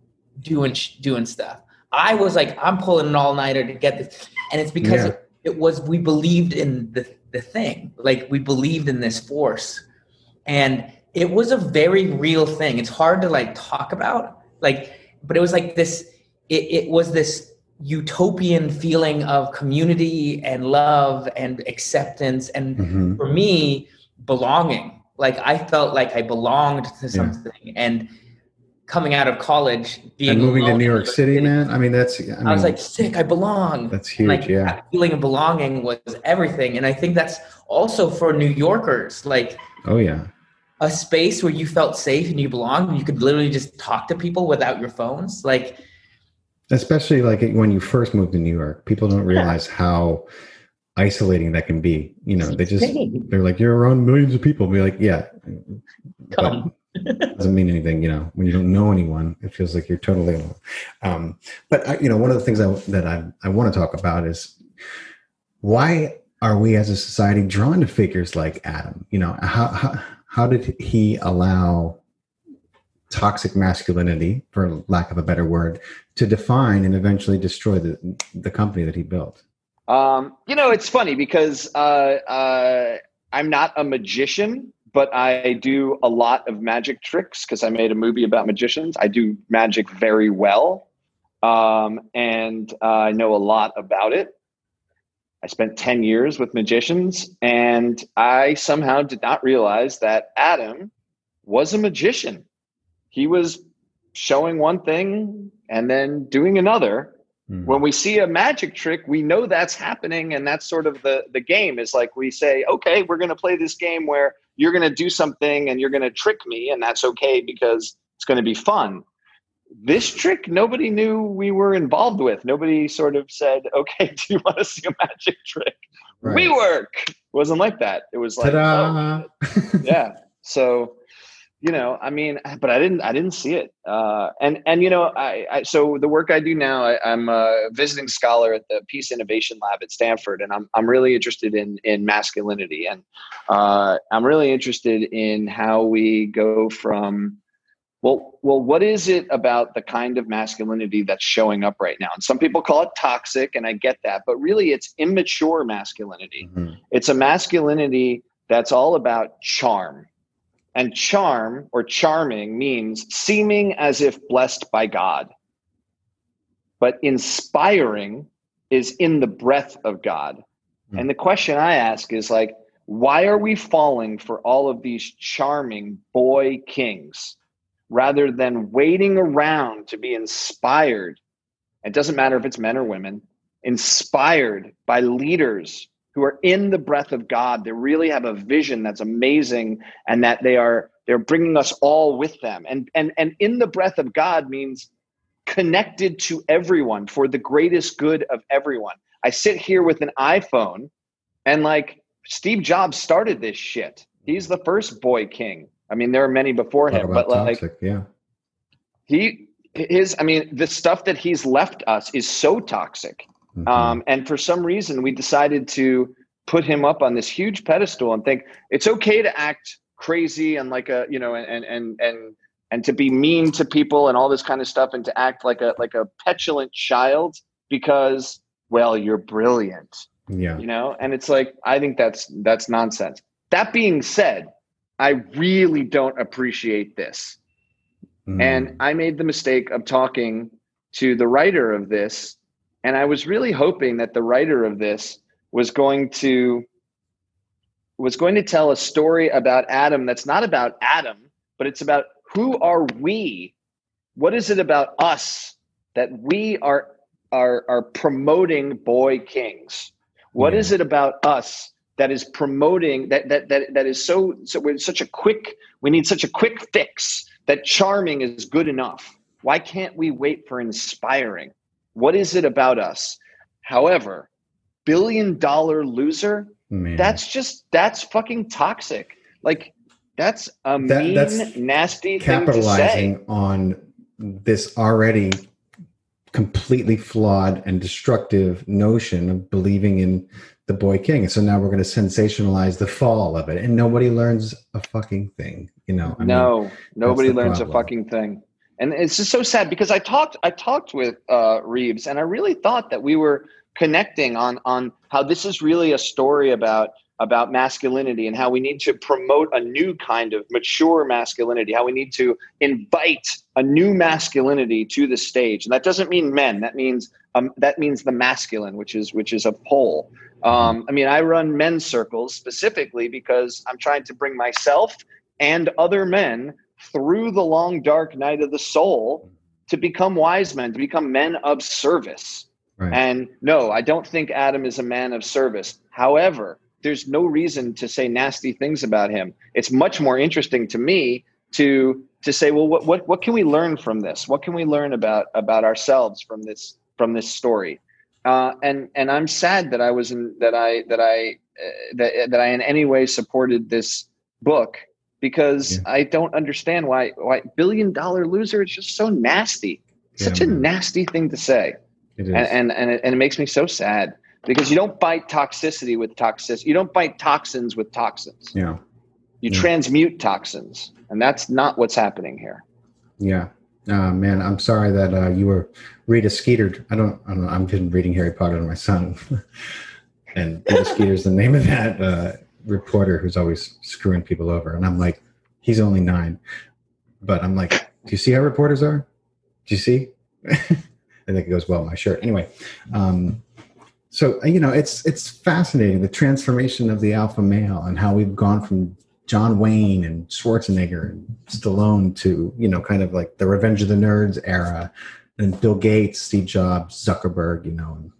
doing doing stuff. I was like, I'm pulling an all nighter to get this, and it's because yeah. it, it was we believed in the the thing, like we believed in this force, and it was a very real thing. It's hard to like talk about, like, but it was like this. It, it was this utopian feeling of community and love and acceptance. And mm-hmm. for me, belonging. Like I felt like I belonged to something, yeah. and coming out of college, being and moving to New York City, City, man. I mean, that's. I, mean, I, was like, sick. I belong. That's huge. Like, yeah. That feeling of belonging was everything, and I think that's also for New Yorkers. Like, oh yeah, a space where you felt safe and you belonged. And you could literally just talk to people without your phones. Like, especially like when you first moved to New York, people don't realize yeah. how isolating that can be. You know, they just they're like, you're around millions of people. Be like, yeah, come doesn't mean anything, you know, when you don't know anyone, it feels like you're totally alone. Um, but I, you know, one of the things I, that I, I want to talk about is why are we as a society drawn to figures like Adam? You know, how, how, how did he allow toxic masculinity, for lack of a better word, to define and eventually destroy the, the company that he built? Um, you know, it's funny because uh, uh, I'm not a magician, but I do a lot of magic tricks because I made a movie about magicians. I do magic very well, um, and uh, I know a lot about it. I spent 10 years with magicians, and I somehow did not realize that Adam was a magician. He was showing one thing and then doing another Mm-hmm. When we see a magic trick, we know that's happening, and that's sort of the the game. Is like we say, okay, we're going to play this game where you're going to do something and you're going to trick me, and that's okay because it's going to be fun. This trick, nobody knew we were involved with. Nobody sort of said, "Okay, do you want to see a magic trick?" Right. We work. It wasn't like that. It was like, oh, yeah. So you know i mean but i didn't i didn't see it uh, and and you know I, I, so the work i do now I, am a visiting scholar at the peace innovation lab at stanford and i'm, I'm really interested in in masculinity and uh, i'm really interested in how we go from well well what is it about the kind of masculinity that's showing up right now and some people call it toxic and i get that but really it's immature masculinity mm-hmm. it's a masculinity that's all about charm and charm or charming means seeming as if blessed by God. But inspiring is in the breath of God. Mm. And the question I ask is like, why are we falling for all of these charming boy kings rather than waiting around to be inspired? It doesn't matter if it's men or women, inspired by leaders who are in the breath of God. They really have a vision that's amazing and that they are they're bringing us all with them. And and and in the breath of God means connected to everyone for the greatest good of everyone. I sit here with an iPhone and like Steve Jobs started this shit. He's the first boy king. I mean, there are many before him, but like, yeah, he his. I mean, the stuff that he's left us is so toxic Mm-hmm. Um, and for some reason, we decided to put him up on this huge pedestal and think it's okay to act crazy and like a you know and and and and to be mean to people and all this kind of stuff and to act like a like a petulant child because well you're brilliant yeah you know and it's like i think that's that's nonsense that being said i really don't appreciate this mm. and i made the mistake of talking to the writer of this and I was really hoping that the writer of this was going to was going to tell a story about Adam that's not about Adam, but it's about who are we? What is it about us that we are are are promoting boy kings? What yeah. is it about us that is promoting that that that that is so so we're such a quick we need such a quick fix that charming is good enough. Why can't we wait for inspiring? What is it about us? However, billion dollar loser, Man. that's just that's fucking toxic. Like that's a that, mean, that's nasty capitalizing on this already completely flawed and destructive notion of believing in the boy king. And so now we're going to sensationalize the fall of it, and nobody learns a fucking thing. You know, I no, mean, nobody learns problem. a fucking thing and it's just so sad because I talked I talked with uh, Reeves and I really thought that we were connecting on on how this is really a story about about masculinity and how we need to promote a new kind of mature masculinity how we need to invite a new masculinity to the stage and that doesn't mean men that means um, that means the masculine which is which is a pole Um, I mean, I run men's circles specifically because I'm trying to bring myself and other men through the long, dark night of the soul to become wise men, to become men of service. Right. And no, I don't think Adam is a man of service. However, there's no reason to say nasty things about him. It's much more interesting to me to to say, well, what what what can we learn from this? What can we learn about about ourselves from this from this story? Uh, and and I'm sad that I was in that I that I uh, that that I in any way supported this book because yeah. I don't understand why why billion dollar loser is just so nasty. Such yeah, a nasty thing to say. And and and it, and it makes me so sad because you don't fight toxicity with toxicity. You don't fight toxins with toxins. Yeah. You yeah. transmute toxins, and that's not what's happening here. Yeah. Uh, man, I'm sorry that uh, you were Rita Skeeter. I don't, I. I'm just reading Harry Potter to my son. and Rita Skeeter is the name of that uh, reporter who's always screwing people over. And I'm like, he's only nine. But I'm like, do you see how reporters are? Do you see? I think it goes well with my shirt. Anyway, um, so you know, it's it's fascinating the transformation of the alpha male and how we've gone from John Wayne and Schwarzenegger and Stallone to you know, kind of like the Revenge of the Nerds era, and Bill Gates, Steve Jobs, Zuckerberg. You know, and,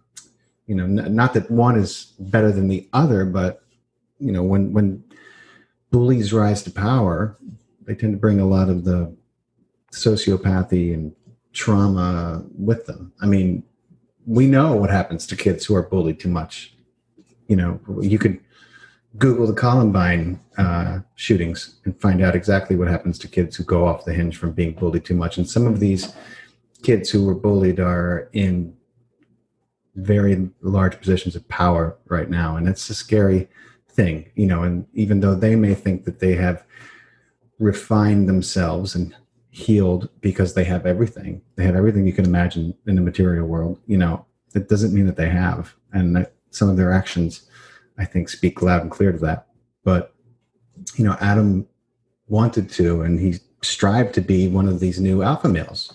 you know, n- not that one is better than the other, but you know, when when bullies rise to power, they tend to bring a lot of the sociopathy and trauma with them. I mean, we know what happens to kids who are bullied too much. You know, you could Google the Columbine uh, shootings and find out exactly what happens to kids who go off the hinge from being bullied too much. And some of these kids who were bullied are in very large positions of power right now, and it's a scary thing, you know. And even though they may think that they have refined themselves and healed because they have everything, they have everything you can imagine in the material world, you know, it doesn't mean that they have, and that some of their actions I think, speak loud and clear to that. But, you know, Adam wanted to, and he strived to be one of these new alpha males,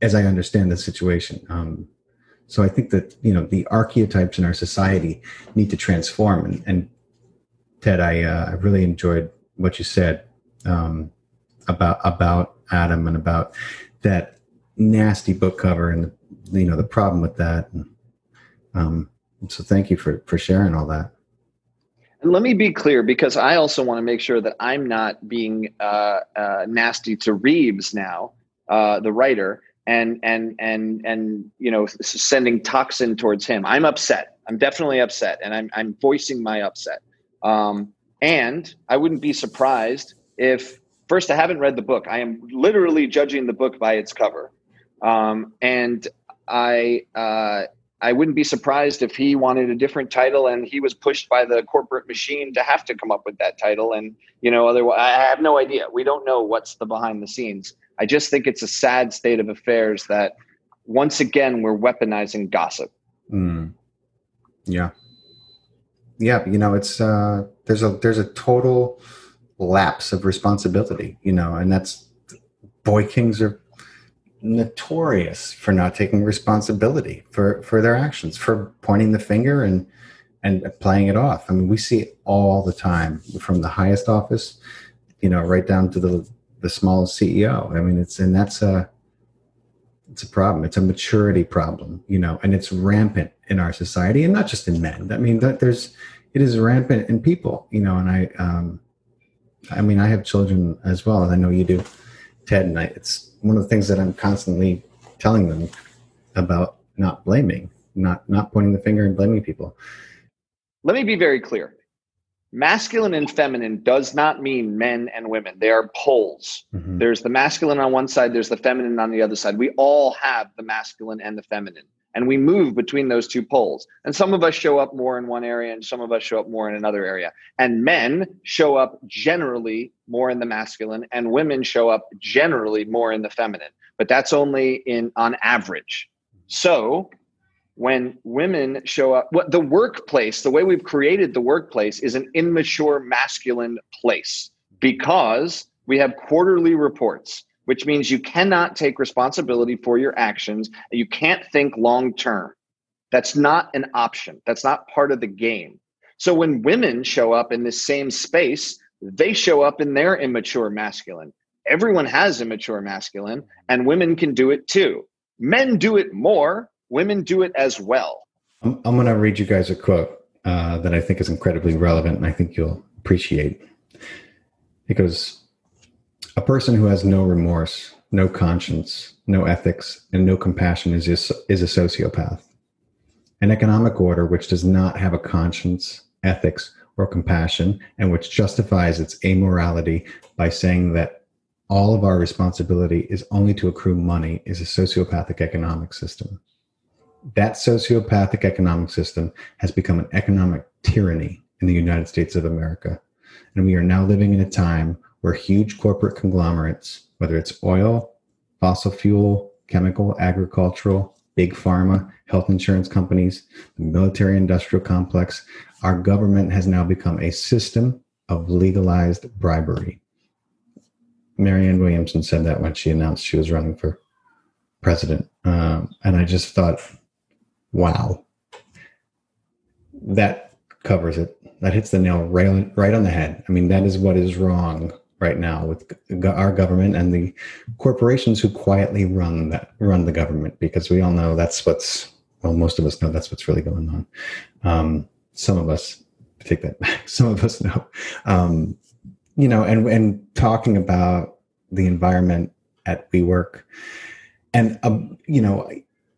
as I understand the situation. Um, so I think that, you know, the archetypes in our society need to transform. And, and Ted, I, uh, I really enjoyed what you said um, about about Adam and about that nasty book cover and you know the problem with that. And, um, so thank you for for sharing all that. And let me be clear because I also want to make sure that I'm not being uh, uh, nasty to Reeves now, uh, the writer, and and and and you know sending toxin towards him. I'm upset. I'm definitely upset, and I'm I'm voicing my upset. Um, and I wouldn't be surprised if first I haven't read the book. I am literally judging the book by its cover, um, and I uh, I wouldn't be surprised if he wanted a different title and he was pushed by the corporate machine to have to come up with that title. And, you know, otherwise, I have no idea. We don't know what's the behind the scenes. I just think it's a sad state of affairs that once again we're weaponizing gossip. Mm. Yeah. Yeah. You know, it's, uh, there's a, there's a total lapse of responsibility, you know, and that's boy kings are notorious for not taking responsibility for for their actions, for pointing the finger and and playing it off. I mean, we see it all the time from the highest office, you know, right down to the the smallest CEO. I mean, it's and that's a it's a problem. It's a maturity problem, you know, and it's rampant in our society, and not just in men. I mean, that there's it is rampant in people, you know. And I, um, I mean, I have children as well, And I know you do, Ted, and I, it's one of the things that I'm constantly telling them about not blaming, not not pointing the finger and blaming people. Let me be very clear. Masculine and feminine does not mean men and women. They are poles. Mm-hmm. There's the masculine on one side, there's the feminine on the other side. We all have the masculine and the feminine and we move between those two poles. And some of us show up more in one area and some of us show up more in another area. And men show up generally more in the masculine and women show up generally more in the feminine. But that's only in on average. So when women show up what the workplace, the way we've created the workplace is an immature masculine place because we have quarterly reports which means you cannot take responsibility for your actions. You can't think long term. That's not an option. That's not part of the game. So when women show up in this same space, they show up in their immature masculine. Everyone has immature masculine, and women can do it too. Men do it more, women do it as well. I'm, I'm going to read you guys a quote uh, that I think is incredibly relevant and I think you'll appreciate. It goes A person who has no remorse, no conscience, no ethics, and no compassion is, is a sociopath. An economic order which does not have a conscience, ethics, or compassion, and which justifies its amorality by saying that all of our responsibility is only to accrue money is a sociopathic economic system. That sociopathic economic system has become an economic tyranny in the United States of America. And we are now living in a time where huge corporate conglomerates, whether it's oil, fossil fuel, chemical, agricultural, big pharma, health insurance companies, the military industrial complex, our government has now become a system of legalized bribery. Marianne Williamson said that when she announced she was running for president. Um, and I just thought, wow, that covers it. That hits the nail right, right on the head. I mean, that is what is wrong right now with our government and the corporations who quietly run that run the government because we all know that's what's well most of us know that's what's really going on. Um, some of us take that back some of us know. Um, you know and and talking about the environment at WeWork and um, you know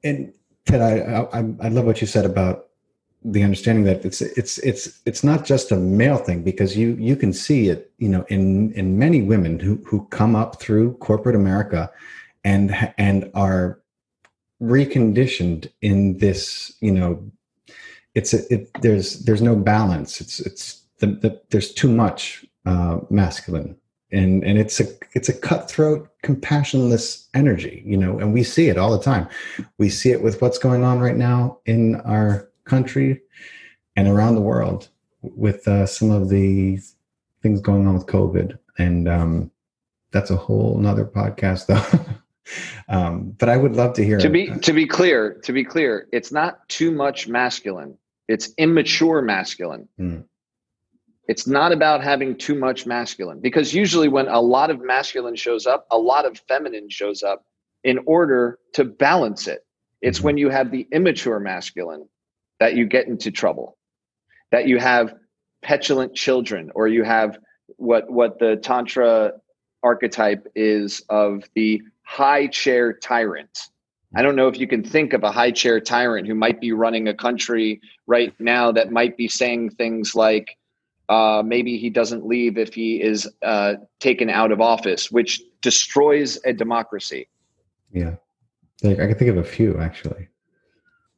and ted I, I i love what you said about the understanding that it's it's it's it's not just a male thing because you you can see it you know in in many women who who come up through corporate America and and are reconditioned in this you know it's a, it there's there's no balance. It's it's the, the there's too much uh, masculine. And and it's a it's a cutthroat compassionless energy you know and we see it all the time. We see it with what's going on right now in our country and around the world with uh, some of the things going on with COVID. And um, that's a whole nother podcast though. um, but I would love to hear to be to be clear, to be clear, it's not too much masculine. It's immature masculine. Mm. It's not about having too much masculine because usually when a lot of masculine shows up, a lot of feminine shows up in order to balance it. It's mm-hmm. when you have the immature masculine that you get into trouble, that you have petulant children, or you have what what the tantra archetype is of the high chair tyrant. I don't know if you can think of a high chair tyrant who might be running a country right now that might be saying things like, uh, maybe he doesn't leave if he is uh, taken out of office, which destroys a democracy. Yeah. I can think of a few actually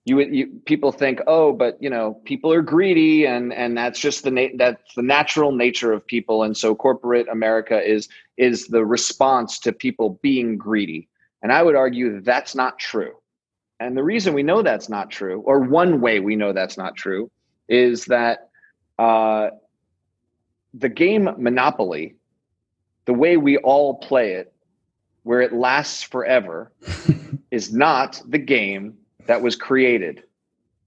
you, you people think oh but you know people are greedy and and that's just the na- that's the natural nature of people. And so corporate america is is the response to people being greedy. And i would argue that's not true. And the reason we know that's not true or one way we know that's not true is that uh, the game monopoly the way we all play it where it lasts forever is not the game that was created.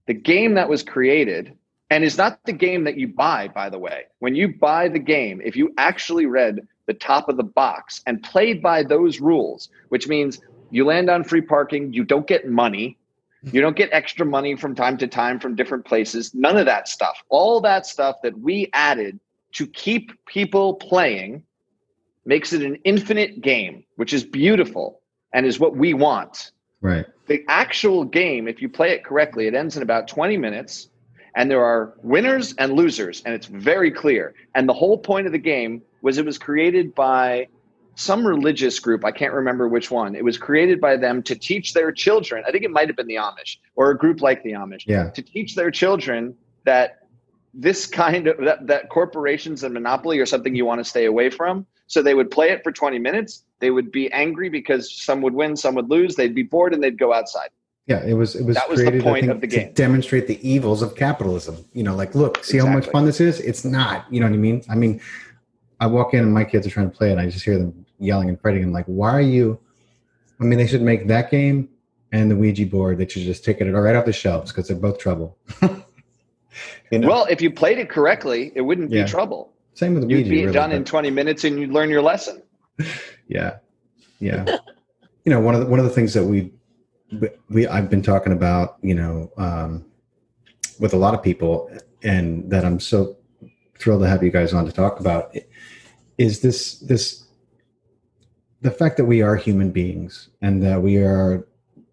The game that was created, and is not the game that you buy, by the way. When you buy the game, if you actually read the top of the box and played by those rules, which means you land on free parking, you don't get money, hmm. you don't get extra money from time to time from different places, none of that stuff. All that stuff that we added to keep people playing makes it an infinite game, which is beautiful and is what we want. Right. The actual game, if you play it correctly, it ends in about 20 minutes and there are winners and losers and it's very clear. And the whole point of the game was it was created by some religious group, I can't remember which one. It was created by them to teach their children, I think it might have been the Amish or a group like the Amish, yeah. to teach their children that this kind of that, that corporations and monopoly are something you want to stay away from. So they would play it for 20 minutes they would be angry because some would win, some would lose. They'd be bored and they'd go outside. Yeah, it was it was that was created, the point think, of the game to demonstrate the evils of capitalism. You know, like look, see exactly. how much fun this is. It's not. You know what I mean? I mean, I walk in and my kids are trying to play, and I just hear them yelling and fighting. I'm like, why are you? I mean, they should make that game and the Ouija board that you just take it right off the shelves because they're both trouble. you know? Well, if you played it correctly, it wouldn't yeah. be trouble. Same with the You'd Ouija. be really, done but... in 20 minutes and you'd learn your lesson. yeah. Yeah. you know, one of the, one of the things that we, we, I've been talking about, you know, um, with a lot of people and that I'm so thrilled to have you guys on to talk about is this, this, the fact that we are human beings and that we are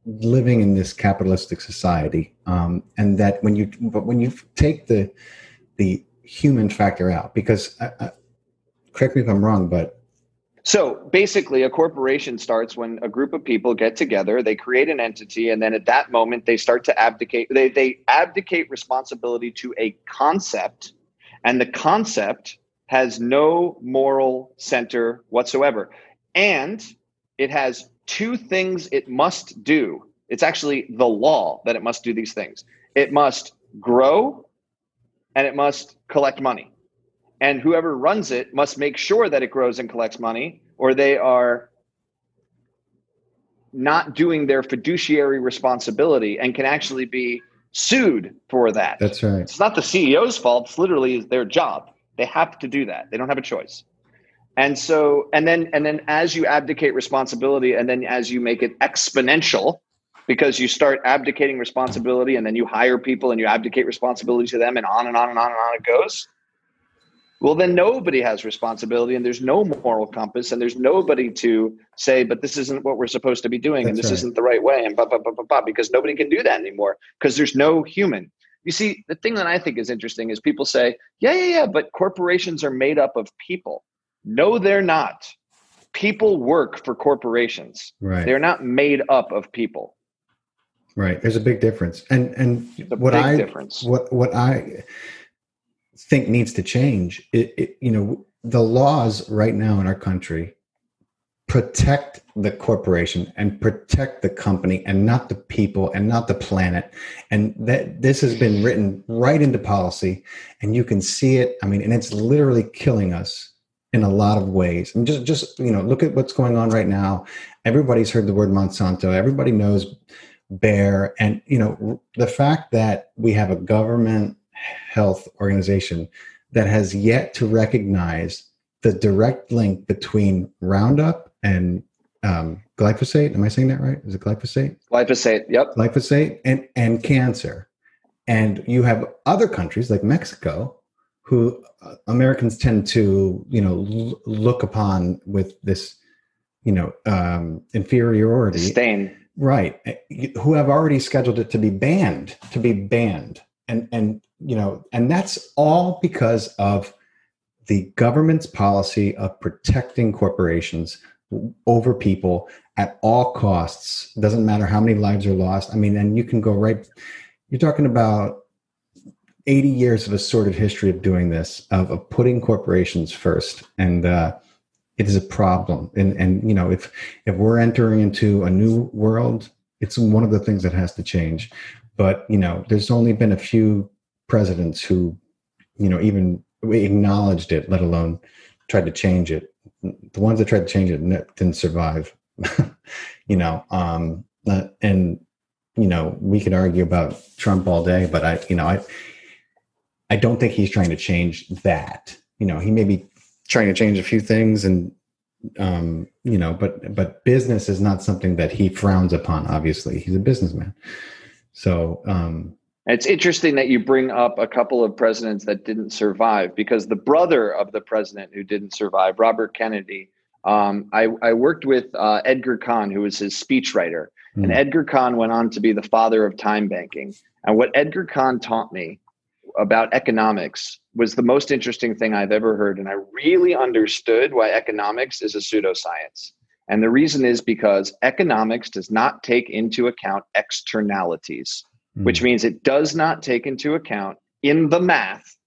living in this capitalistic society um, and that when you but when you take the the human factor out because I, I, correct me if i'm wrong but so basically a corporation starts when a group of people get together they create an entity and then at that moment they start to abdicate they, they abdicate responsibility to a concept and the concept has no moral center whatsoever and it has two things it must do. It's actually the law that it must do these things. It must grow and it must collect money. And whoever runs it must make sure that it grows and collects money, or they are not doing their fiduciary responsibility and can actually be sued for that. That's right. It's not the CEO's fault. It's literally their job. They have to do that. They don't have a choice and so and then and then as you abdicate responsibility and then as you make it exponential because you start abdicating responsibility and then you hire people and you abdicate responsibility to them and on and on and on and on it goes well then nobody has responsibility and there's no moral compass and there's nobody to say but this isn't what we're supposed to be doing That's and this right. isn't the right way and blah, blah, blah, blah, blah, because nobody can do that anymore because there's no human you see the thing that i think is interesting is people say yeah yeah yeah but corporations are made up of people no, they're not. People work for corporations. Right. They're not made up of people. Right. There's a big difference. And and what I difference. what what I think needs to change, it, it, you know, the laws right now in our country protect the corporation and protect the company and not the people and not the planet and that this has been written right into policy and you can see it i mean and it's literally killing us in a lot of ways. And just just you know, look at what's going on right now. Everybody's heard the word Monsanto. Everybody knows Bayer, and you know the fact that we have a government health organization that has yet to recognize the direct link between Roundup and um, glyphosate. Am I saying that right? Is it glyphosate? Glyphosate. Yep. Glyphosate and and cancer. And you have other countries like Mexico who uh, Americans tend to, you know, l- look upon with this, you know, um, inferiority. Disdain. Right. Eh, who have already scheduled it to be banned, to be banned. And, and, you know, and that's all because of the government's policy of protecting corporations over people at all costs. Doesn't matter how many lives are lost. I mean, and you can go right, you're talking about 80 years of a sort of history of doing this, of, of putting corporations first. And uh, it is a problem. And, and, you know, if, if we're entering into a new world, it's one of the things that has to change. But, you know, there's only been a few presidents who, you know, even acknowledged it, let alone tried to change it. The ones that tried to change it didn't survive, you know, um, uh, and, you know, we could argue about Trump all day, but I, you know, I, I don't think he's trying to change that. You know, he may be trying to change a few things and um, you know, but but business is not something that he frowns upon, obviously. He's a businessman. So um it's interesting that you bring up a couple of presidents that didn't survive because the brother of the president who didn't survive, Robert Kennedy, um, I, I, worked with uh, Edgar Cahn, who was his speechwriter. Mm. And Edgar Cahn went on to be the father of time banking. And what Edgar Cahn taught me about economics was the most interesting thing I've ever heard. And I really understood why economics is a pseudoscience. And the reason is because economics does not take into account externalities, mm. which means it does not take into account in the math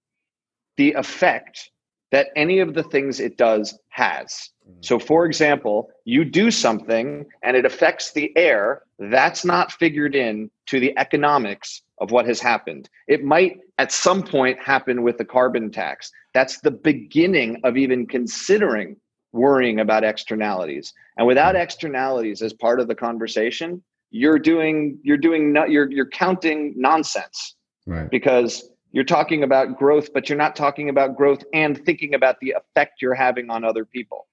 the effect that any of the things it does has. Hmm. So, for example, you do something and it affects the air, that's not figured in to the economics of what has happened. It might at some point happen with the carbon tax. That's the beginning of even considering worrying about externalities. And without externalities as part of the conversation, you're doing you're doing no, you're you're counting nonsense Right. because you're talking about growth, but you're not talking about growth and thinking about the effect you're having on other people.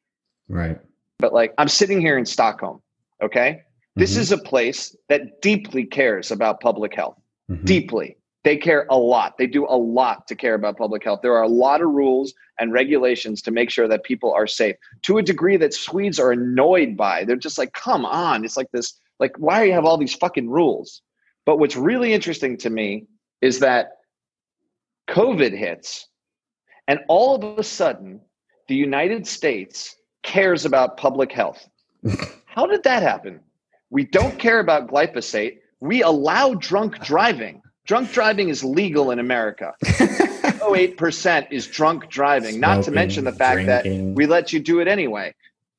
Right. But like I'm sitting here in Stockholm, okay? This Mhm. is a place that deeply cares about public health. Mhm. Deeply. They care a lot. They do a lot to care about public health. There are a lot of rules and regulations to make sure that people are safe to a degree that Swedes are annoyed by. They're just like, come on. It's like this, like, why do you have all these fucking rules? But what's really interesting to me is that COVID hits, and all of a sudden, the United States cares about public health. How did that happen? We don't care about glyphosate. We allow drunk driving. Drunk driving is legal in America. 08% is drunk driving, not to mention the fact drinking. that we let you do it anyway.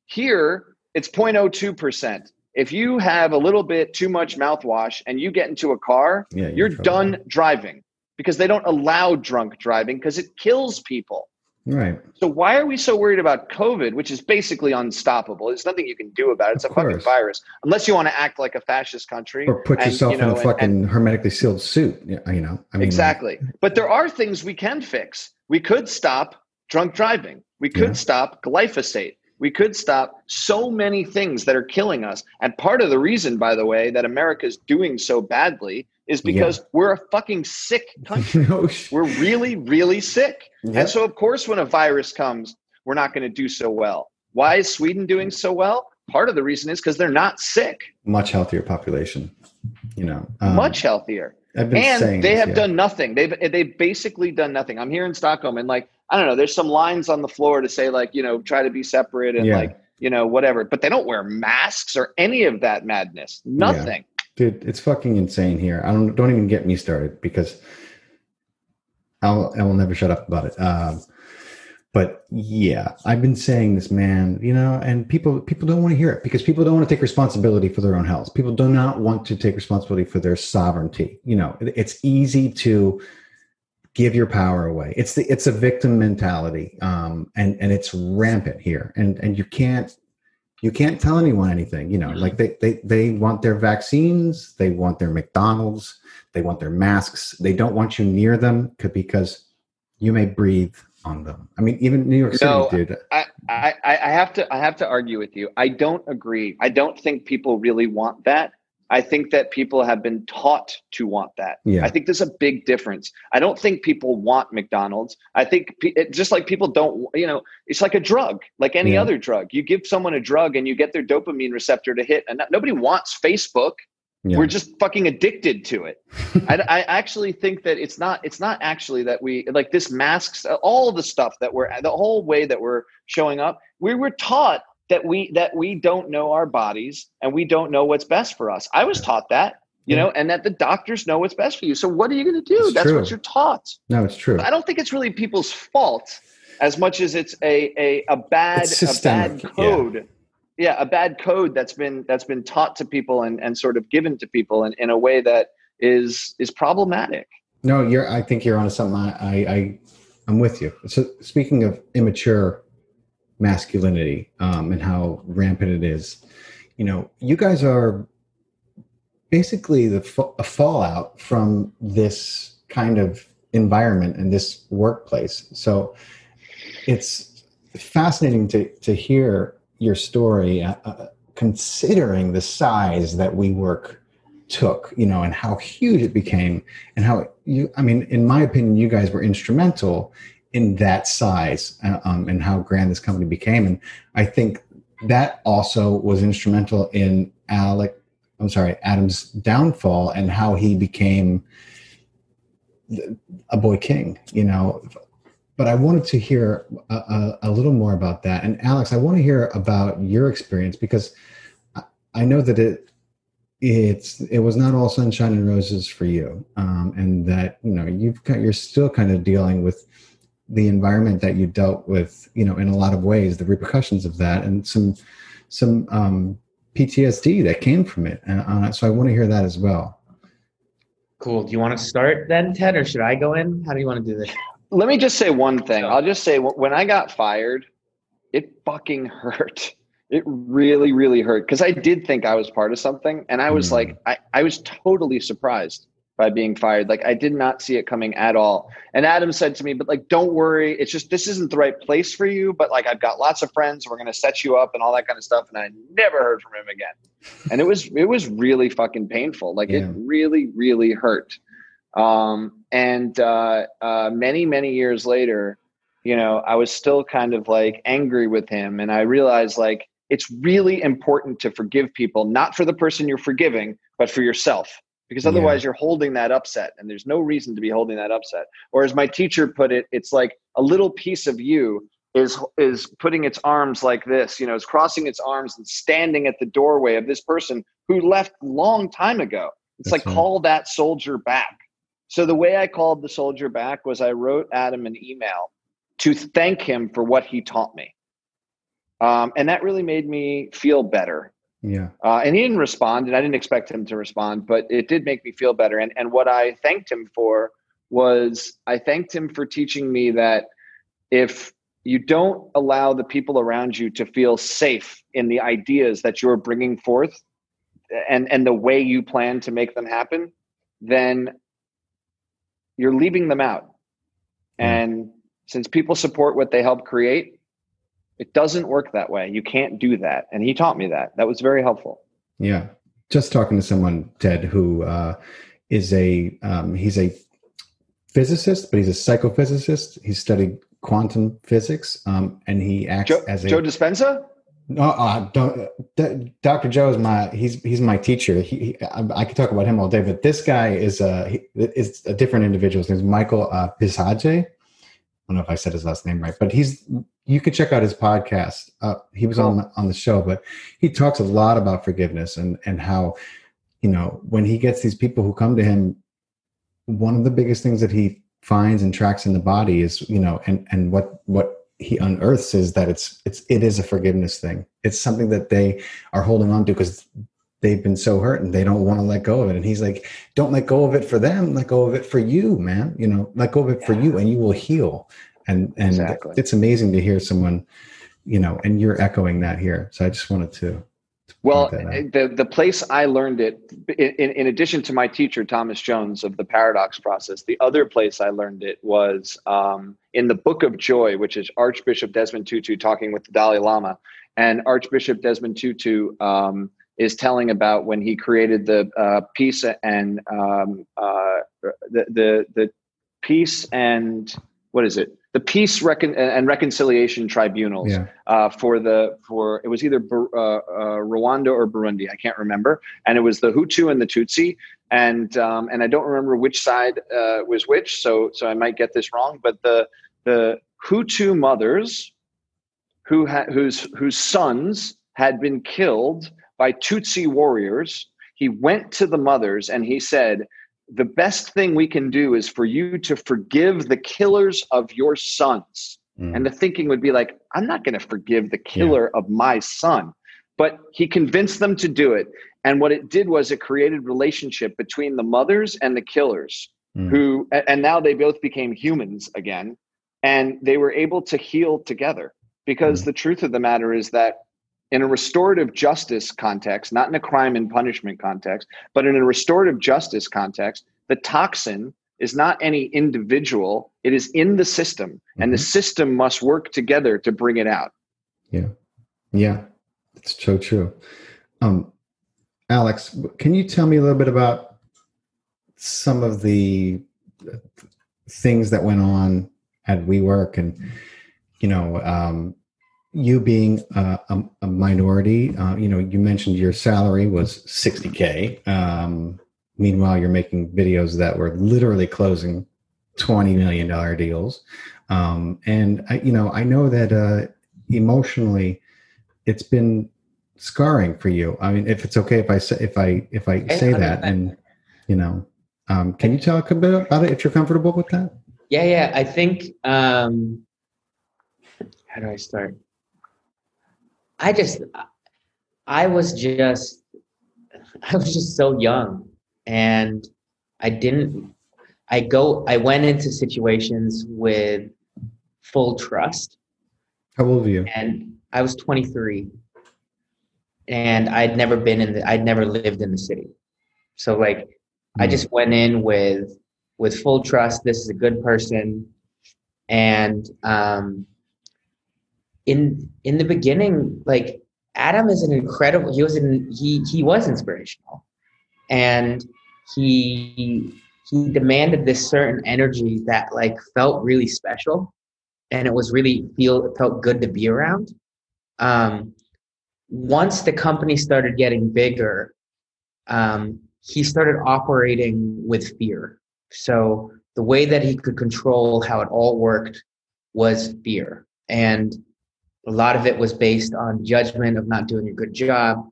Here, it's 0.02%. If you have a little bit too much mouthwash and you get into a car, Yeah, you're trouble. done driving because they don't allow drunk driving because it kills people. Right. So why are we so worried about COVID, which is basically unstoppable? There's nothing you can do about it. It's Of a fucking virus, unless you want to act like a fascist country Or put and, yourself you know, in a fucking and- hermetically sealed suit. You know. I mean, exactly. But there are things we can fix. We could stop drunk driving. We could Yeah. stop glyphosate. We could stop so many things that are killing us. And part of the reason, by the way, that America's doing so badly is Yeah. because we're a fucking sick country. we're really, really sick. Yeah. And so, of course, when a virus comes, we're not going to do so well. Why is Sweden doing so well? Part of the reason is because they're not sick, much healthier population. You know. Um, much healthier. I've been saying and they this, have yeah. done nothing. They've they've basically done nothing. I'm here in Stockholm, and like I don't know, there's some lines on the floor to say like you know try to be separate and Yeah. like you know whatever, but they don't wear masks or any of that madness. Nothing. Dude it's fucking insane here. I don't don't even get me started because i'll i will never shut up about it. Um but yeah i've been saying this man you know and people people don't want to hear it because people don't want to take responsibility for their own health. People do not want to take responsibility for their sovereignty. You know it- it's easy to give your power away. It's the it's a victim mentality um and and it's rampant here. And and you can't you can't tell anyone anything you know like mm-hmm. they they they want their vaccines they want their mcdonald's they want their masks they don't want you near them because you may breathe on them i mean even new york city No, dude I, I I have to I have to argue with you. I don't agree. I don't think people really want that. I think that people have been taught to want that. Yeah. I think there's a big difference. I don't think people want McDonald's. I think it, just like people don't, you know, it's like a drug, like any Yeah. other drug. You give someone a drug and you get their dopamine receptor to hit, and nobody wants Facebook. yeah. We're just fucking addicted to it. I, I actually think that it's not. It's not actually that we like this masks all the stuff that we're the whole way that we're showing up. We were taught that we that we don't know our bodies and we don't know what's best for us. I was taught that, you Yeah. know, and that the doctors know what's best for you. So what are you going to do? It's That's true. what you're taught. no it's true I don't think it's really people's fault as much as it's a a, a bad a bad yeah. code. Yeah. a bad code that's been that's been taught to people and, and sort of given to people in, in a way that is is problematic. No, you're. I think you're onto something. I, I, I I'm with you. So speaking of immature masculinity um, and how rampant it is, you know, you guys are basically the a fallout from this kind of environment and this workplace. So it's fascinating to to hear your story, uh, uh, considering the size that WeWork took, you know, and how huge it became, and how you. I mean, in my opinion, you guys were instrumental in that size uh, um, and how grand this company became. And I think that also was instrumental in Alec. I'm sorry, Adam's downfall and how he became a boy king. You know, but I wanted to hear a, a, a little more about that. And Alex, I want to hear about your experience because I, I know that it it's it was not all sunshine and roses for you, um, and that you know you've got you're still kind of dealing with the environment that you dealt with, you know, in a lot of ways, the repercussions of that, and some some um, PTSD that came from it. And uh, so I want to hear that as well. Cool. Do you want to start then, Ted, or should I go in? How do you want to do this? Let me just say one thing. I'll just say when I got fired, it fucking hurt. it really, really hurt because I did think I was part of something. And I was mm. like, I, I was totally surprised by being fired. Like I did not see it coming at all. And Adam said to me, but like, don't worry. It's just, this isn't the right place for you. But like, I've got lots of friends. We're going to set you up and all that kind of stuff. And I never heard from him again. And it was, it was really fucking painful. Like yeah. it really, really hurt. Um, and uh, uh, many, many years later, you know, I was still kind of like angry with him. And I realized like, it's really important to forgive people, not for the person you're forgiving, but for yourself because otherwise yeah. you're holding that upset and there's no reason to be holding that upset. Or as my teacher put it it's like a little piece of you is is putting its arms like this you know is crossing its arms and standing at the doorway of this person who left long time ago. It's That's like right. call that soldier back. So the way i called the soldier back was i wrote adam an email to thank him for what he taught me. Um, and that really made me feel better yeah. Uh, and he didn't respond, and I didn't expect him to respond, but it did make me feel better. And and what I thanked him for was I thanked him for teaching me that if you don't allow the people around you to feel safe in the ideas that you're bringing forth and and the way you plan to make them happen, then you're leaving them out. And since people support what they help create, it doesn't work that way. You can't do that. And he taught me that. That was very helpful. Yeah. Just talking to someone, Ted, who uh, is a um, he's a physicist, but he's a psychophysicist. He studied quantum physics, um, and he acts Joe, as a Joe Dispenza. No, uh, don't, Dr. Joe is my he's he's my teacher. He, he I, I, could talk about him all day, but this guy is a he, is a different individual. His name is Michael uh, I don't know if I said his last name right, but he's you can check out his podcast. Uh, he was on on the show, but he talks a lot about forgiveness and and how you know when he gets these people who come to him, one of the biggest things that he finds and tracks in the body is you know and and what what he unearths is that it's it's it is a forgiveness thing. It's something that they are holding on to because they've been so hurt and they don't want to let go of it. And he's like, don't let go of it for them, let go of it for you, man. You know, let go of it yeah. for you and you will heal. And and exactly. it's amazing to hear someone, you know, and you're echoing that here. So I just wanted to well, the the place I learned it, in, in addition to my teacher Thomas Jones of the Paradox Process, the other place I learned it was um, in the Book of Joy, which is Archbishop Desmond Tutu talking with the Dalai Lama, and Archbishop Desmond Tutu um, is telling about when he created the uh, peace and um, uh, the, the the peace and what is it the peace recon- and reconciliation tribunals yeah. uh, for the for it was either uh, uh, Rwanda or Burundi I can't remember and it was the Hutu and the Tutsi and um, and I don't remember which side uh, was which so so I might get this wrong but the the Hutu mothers who ha- whose whose sons had been killed by Tutsi warriors. He went to the mothers and he said, The best thing we can do is for you to forgive the killers of your sons. Mm. And the thinking would be like, I'm not going to forgive the killer yeah. of my son. But he convinced them to do it. And what it did was it created relationship between the mothers and the killers mm. who and now they both became humans again and they were able to heal together because mm. the truth of the matter is that in a restorative justice context, not in a crime and punishment context, but in a restorative justice context, the toxin is not any individual, it is in the system, mm-hmm. and the mm-hmm. system must work together to bring it out. Yeah. Yeah. It's so true. Um, Alex, can you tell me a little bit about some of the things that went on at WeWork and, you know, um, you being a, a, minority, uh, you know, you mentioned your salary was 60K. Um, meanwhile, you're making videos that were literally closing $20 million deals. Um, and I, you know, I know that, uh, emotionally it's been scarring for you. I mean, if it's okay, if I say, if I, if I say that and, you know, um, can you talk a bit about it if you're comfortable with that? Yeah, yeah. I think, um, how do I start? I just, I was just, I was just so young and I didn't, I go, I went into situations with full trust. How old were you? And I was 23. and I'd never been in the, I'd never lived in the city. So like mm-hmm. I hmm. just went in with with full trust. This is a good person, and um, in in the beginning, like Adam is an incredible. He was in he he was inspirational, and he he demanded this certain energy that like felt really special, and it was really feel it felt good to be around. Um, once the company started getting bigger, um, he started operating with fear. So the way that he could control how it all worked was fear. And a lot of it was based on judgment of not doing a good job,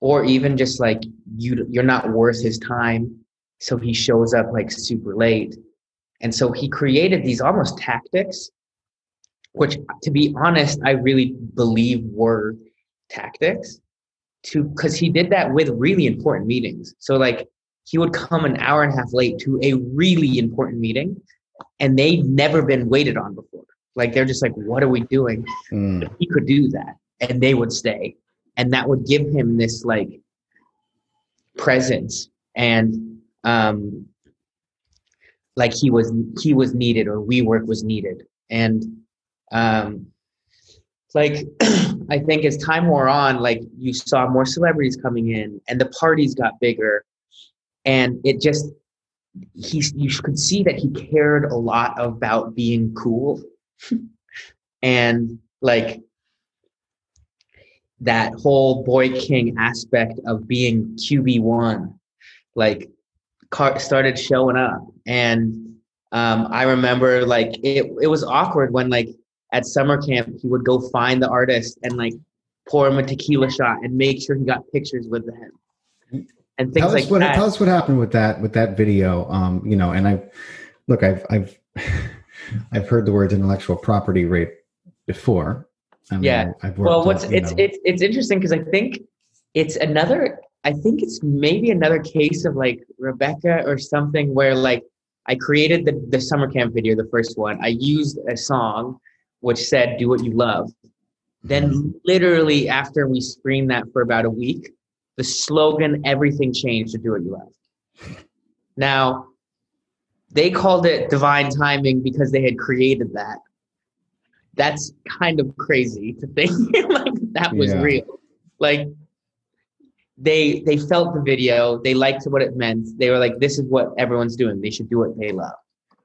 or even just like you you're not worth his time. So he shows up like super late. And so he created these almost tactics, which to be honest, I really believe were tactics to because he did that with really important meetings. So like he would come an hour and a half late to a really important meeting and they'd never been waited on before. Like they're just like, what are we doing? Mm. He could do that and they would stay. And that would give him this like presence and um like he was he was needed or WeWork was needed. And um like I think as time wore on, like you saw more celebrities coming in and the parties got bigger. And it just he you could see that he cared a lot about being cool. and like that whole boy king aspect of being QB1 like started showing up and um, I remember like it it was awkward when like at summer camp, he would go find the artist and like pour him a tequila shot and make sure he got pictures with him and things tell like what, that. Tell us what happened with that with that video. Um, you know, and I look, I've I've I've heard the words intellectual property rape before. I mean, yeah. well, what's it's, it's it's interesting because I think it's another. I think it's maybe another case of like Rebekah or something where like I created the the summer camp video, the first one. I used a song which said do what you love. Then mm-hmm. literally after we screamed that for about a week, the slogan everything changed to do what you love. Now, they called it divine timing because they had created that. That's kind of crazy to think like that was yeah. real. Like they they felt the video, they liked what it meant. They were like, this is what everyone's doing. They should do what they love.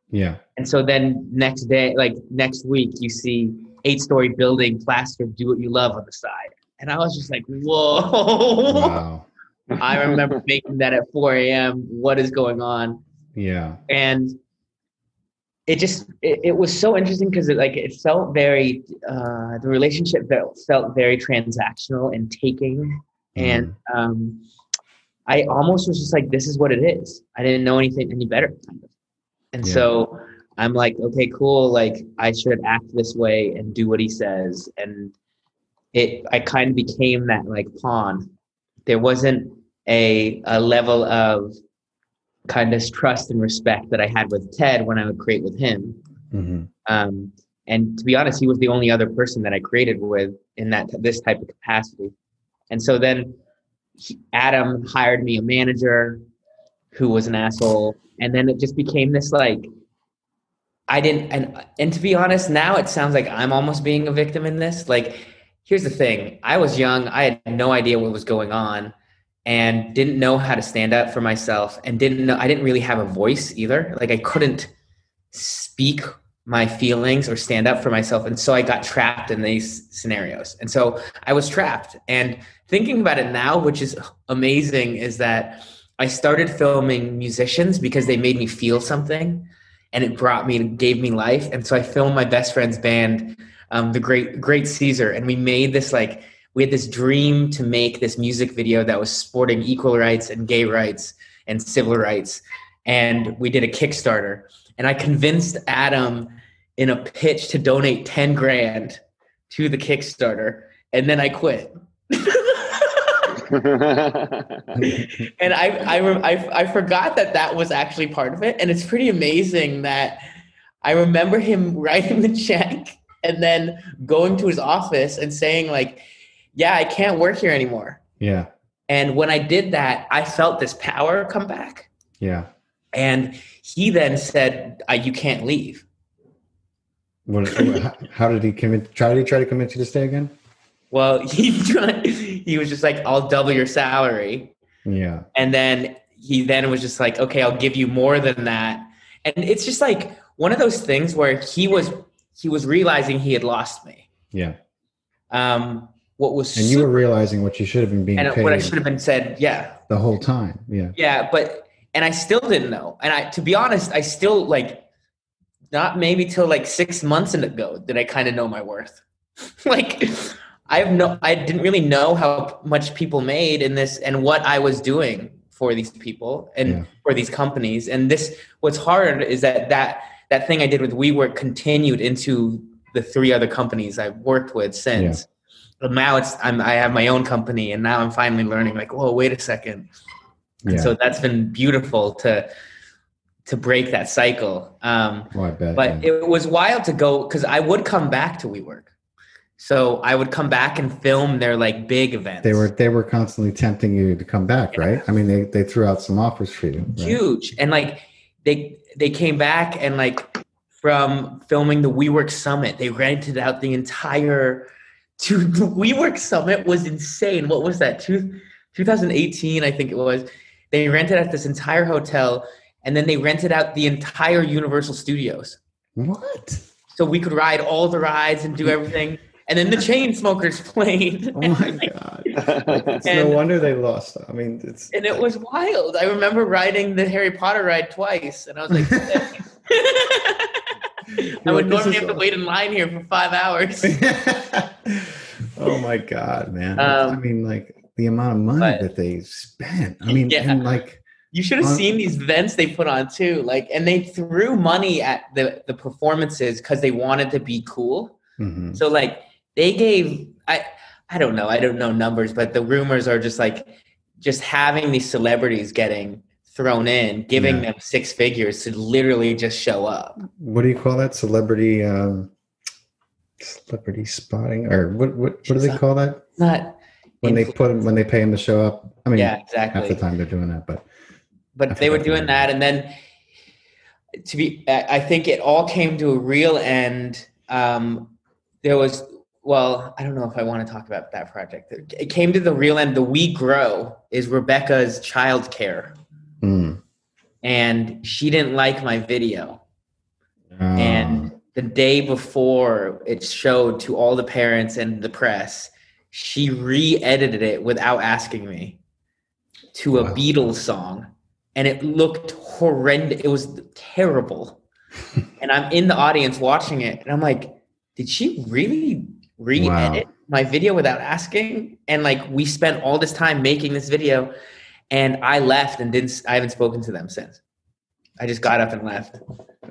Yeah. And so then next day, like next week, you see eight story building plastered, do what you love on the side. And I was just like, whoa. Wow. I remember making that at 4 a.m. What is going on? Yeah. And it just it, it was so interesting because it like it felt very uh the relationship felt felt very transactional and taking. Mm. And um I almost was just like, this is what it is. I didn't know anything any better. Kind of. And yeah. so I'm like, okay, cool. Like I should act this way and do what he says. And it, I kind of became that like pawn. There wasn't a, a level of kind of trust and respect that I had with Ted when I would create with him. Mm-hmm. Um, and to be honest, he was the only other person that I created with in that this type of capacity. And so then he, Adam hired me a manager who was an asshole and then it just became this like I didn't and and to be honest, now it sounds like I'm almost being a victim in this. Like, here's the thing. I was young, I had no idea what was going on and didn't know how to stand up for myself and didn't know I didn't really have a voice either. Like I couldn't speak my feelings or stand up for myself. And so I got trapped in these scenarios. And so I was trapped. And thinking about it now, which is amazing, is that I started filming musicians because they made me feel something and it brought me gave me life. And so I filmed my best friend's band, um, the great great Caesar, and we made this like we had this dream to make this music video that was sporting equal rights and gay rights and civil rights. And we did a Kickstarter. And I convinced Adam in a pitch to donate 10 grand to the Kickstarter. And then I quit. and I, I, I, I forgot that that was actually part of it. And it's pretty amazing that I remember him writing the check and then going to his office and saying like, yeah, I can't work here anymore. Yeah. And when I did that, I felt this power come back. Yeah. And he then said, uh, "You can't leave." What, how, how did he convince? Try did he try to convince you to stay again? Well, he tried, he was just like, "I'll double your salary," Yeah. and then he then was just like, "Okay, I'll give you more than that." And it's just like one of those things where he was he was realizing he had lost me. Yeah. Um, what was And you were realizing what you should have been being and paid what I should have been said, yeah, the whole time. Yeah. Yeah, but and I still didn't know. And I to be honest, I still like not maybe till like six months ago did I kind of know my worth. like I have no I didn't really know how much people made in this and what I was doing for these people and Yeah. for these companies. And this what's hard is that that that thing I did with WeWork continued into the three other companies I've worked with since. But now it's I'm I have my own company and now I'm finally learning like, whoa, wait a second. And Yeah. so that's been beautiful to to break that cycle. Um, Oh, I bet. but yeah. it was wild to go because I would come back to WeWork. So I would come back and film their like big events. they were they were constantly tempting you to come back, right? I mean, they they threw out some offers for you. right? huge, and like they they came back and like from filming the WeWork Summit, they rented out the entire. To the WeWork Summit was insane. What was that? Two, 2018, I think it was. They rented out this entire hotel, and then they rented out the entire Universal Studios. What? so we could ride all the rides and do everything. And then the Chainsmokers played. Oh my god! It's no wonder they lost. I mean, it's And it was wild. I remember riding the Harry Potter ride twice, and I was like, I would "This normally have to wait in line here for five hours. oh my god, man! Um, I mean, like the amount of money but- that they spent. I mean, Yeah. and like You should have Um, seen these events they put on too. Like, and they threw money at the the performances because they wanted to be cool. mhm. So like they gave I I don't know I don't know numbers, but the rumors are just like just having these celebrities getting thrown in, giving Yeah. them six figures to literally just show up. what do you call that? Celebrity, um, celebrity spotting, or what? What, what do they call that? Not When they put put 'em- when they pay them to show up. I mean, yeah, exactly. half the time they're doing that, but But they were doing that, and then to be, I I think it all came to a real end. Um, there was well, I don't know if I want to talk about that project. It came to the real end. The WeGrow is Rebekah's childcare. And she didn't like my video. Oh. And the day before it showed to all the parents and the press, she re-edited it without asking me to a Wow. Beatles song, and it looked horrendous. It was terrible. and I'm in the audience watching it, and I'm like, did she really re-edit my video without asking? And like, we spent all this time making this video, and I left and didn't. I haven't spoken to them since. I just got up and left.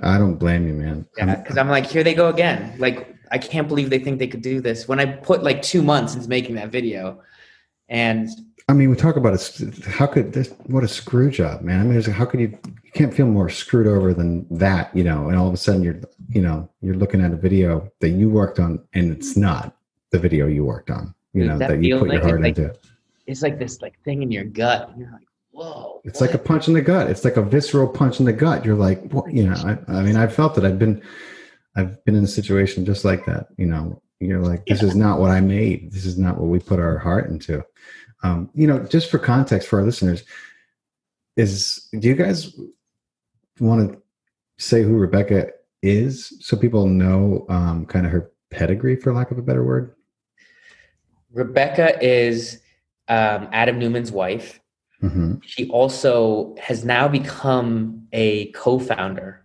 I don't blame you, man. Yeah, because I'm like, here they go again. Like, I can't believe they think they could do this. When I put like two months into making that video, and I mean, we talk about it. How could this? What a screw job, man. I mean, it's like, how could you? You can't feel more screwed over than that, you know. And all of a sudden, you're, you know, you're looking at a video that you worked on, and it's not the video you worked on. You know that that, you put your like heart it's into. It's like this like thing in your gut. And you're like, whoa. It's like a punch in the gut. It's like a visceral punch in the gut. You're like, what? You know. I, I mean, I felt it. I've been, I've been in a situation just like that. You know, you're like, this is not what I made. This is not what we put our heart into. Um, you know, just for context for our listeners, is do you guys want to say who Rebekah is so people know um, kind of her pedigree, for lack of a better word? Rebekah is um, Adam Neumann's wife. hmm She also has now become a co-founder,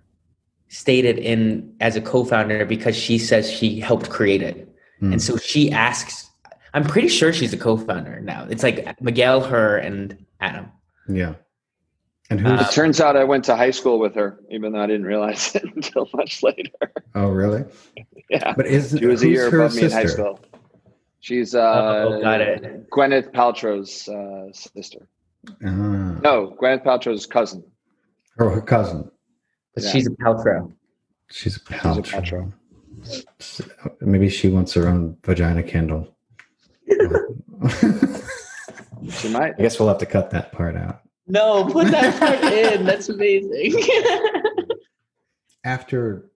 stated in as a co-founder because she says she helped create it. Mm. And so she asks, I'm pretty sure she's a co-founder now. It's like Miguel, her, and Adam. Yeah. And who's? Uh, It turns out I went to high school with her, even though I didn't realize it until much later. oh, really? Yeah, But is she was a who's year her above me in high sister? school. She's uh, Oh, got it. Gwyneth Paltrow's uh, sister. Ah. No, Gwyneth Paltrow's cousin. Her, her cousin. But Yeah. she's a Paltrow. She's a She's a Paltrow. Paltrow. Maybe she wants her own vagina candle. She might. I guess we'll have to cut that part out. No, put that part in. That's amazing. After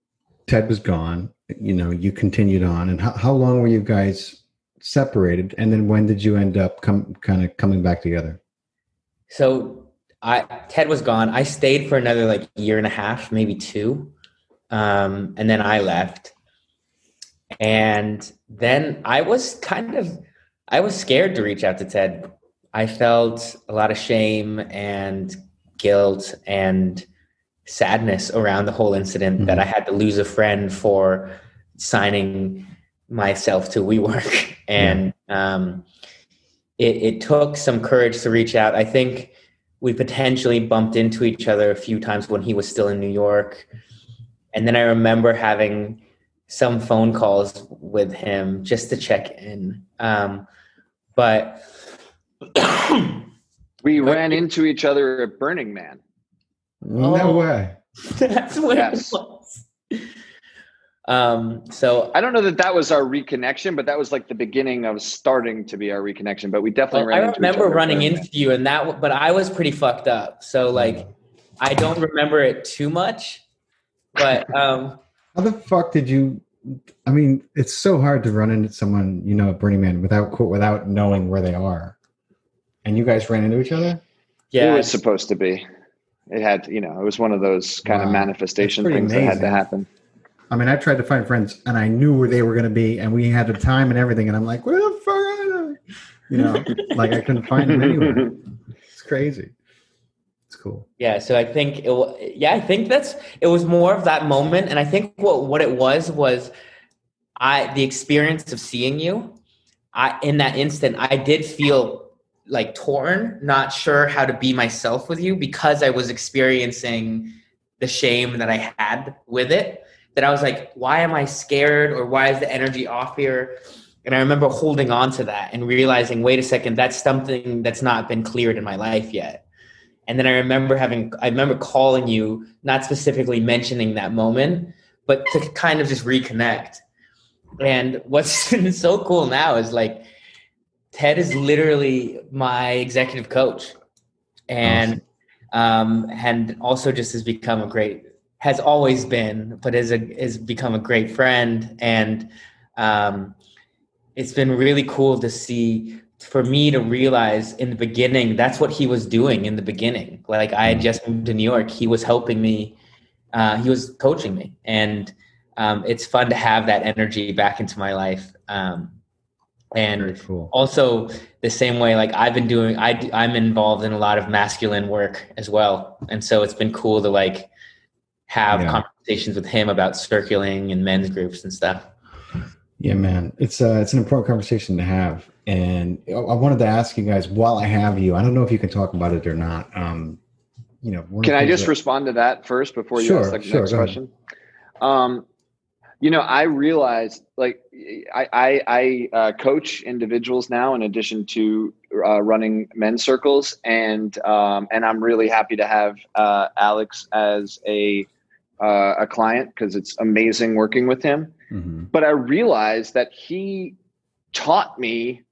Ted was gone, you know, you continued on, and how, how long were you guys separated? And then when did you end up come kind of coming back together? so I Ted was gone. I stayed for another like year and a half, maybe two. Um, and then I left. And then I was kind of I was scared to reach out to Ted. I felt a lot of shame and guilt and sadness around the whole incident mm-hmm. that I had to lose a friend for signing myself to WeWork. And yeah. um, it, it took some courage to reach out. I think we potentially bumped into each other a few times when he was still in New York. And then I remember having some phone calls with him just to check in. Um, but we ran into each other at Burning Man. No oh, way. That's what yes. it was. Um, so I don't know that that was our reconnection, but that was like the beginning of starting to be our reconnection. But we definitely well, ran. I remember running into you, and that, but I was pretty fucked up. So like, I don't remember it too much. But um, how the fuck did you? I mean, it's so hard to run into someone you know at Burning Man without quote without knowing where they are. And you guys ran into each other. Yeah, it was supposed to be. It had, you know, it was one of those kind wow. of manifestation things amazing. that had to happen. I mean, I tried to find friends, and I knew where they were going to be, and we had the time and everything, and I'm like, where the fuck are they? You know, like I couldn't find them anywhere. It's crazy. It's cool. Yeah. So I think it. Yeah, I think that's. It was more of that moment, and I think what what it was was, I the experience of seeing you. I in that instant, I did feel like torn, not sure how to be myself with you because I was experiencing the shame that I had with it that I was like, why am I scared or why is the energy off here? And I remember holding on to that and realizing, wait a second, that's something that's not been cleared in my life yet. And then I remember having, I remember calling you, not specifically mentioning that moment, but to kind of just reconnect. And what's been so cool now is like, Ted is literally my executive coach. And, awesome. um, and also just has become a great has always been, but is a has become a great friend, and um, it's been really cool to see for me to realize in the beginning that's what he was doing in the beginning. Like I had just moved to New York, he was helping me, uh, he was coaching me, and um, it's fun to have that energy back into my life. Um, and cool. also the same way like i've been doing I, i'm involved in a lot of masculine work as well and so it's been cool to like have yeah. conversations with him about circling and men's groups and stuff. Yeah, man, it's uh, it's an important conversation to have, and I wanted to ask you guys while I have you. I don't know if you can talk about it or not. Um, you know, can I just that, respond to that first before you sure, ask the sure, next question? Um, you know, I realized like I I, I uh, coach individuals now in addition to uh, running men's circles, and um, and I'm really happy to have uh, Alex as a uh, a client because it's amazing working with him. Mm-hmm. But I realized that he taught me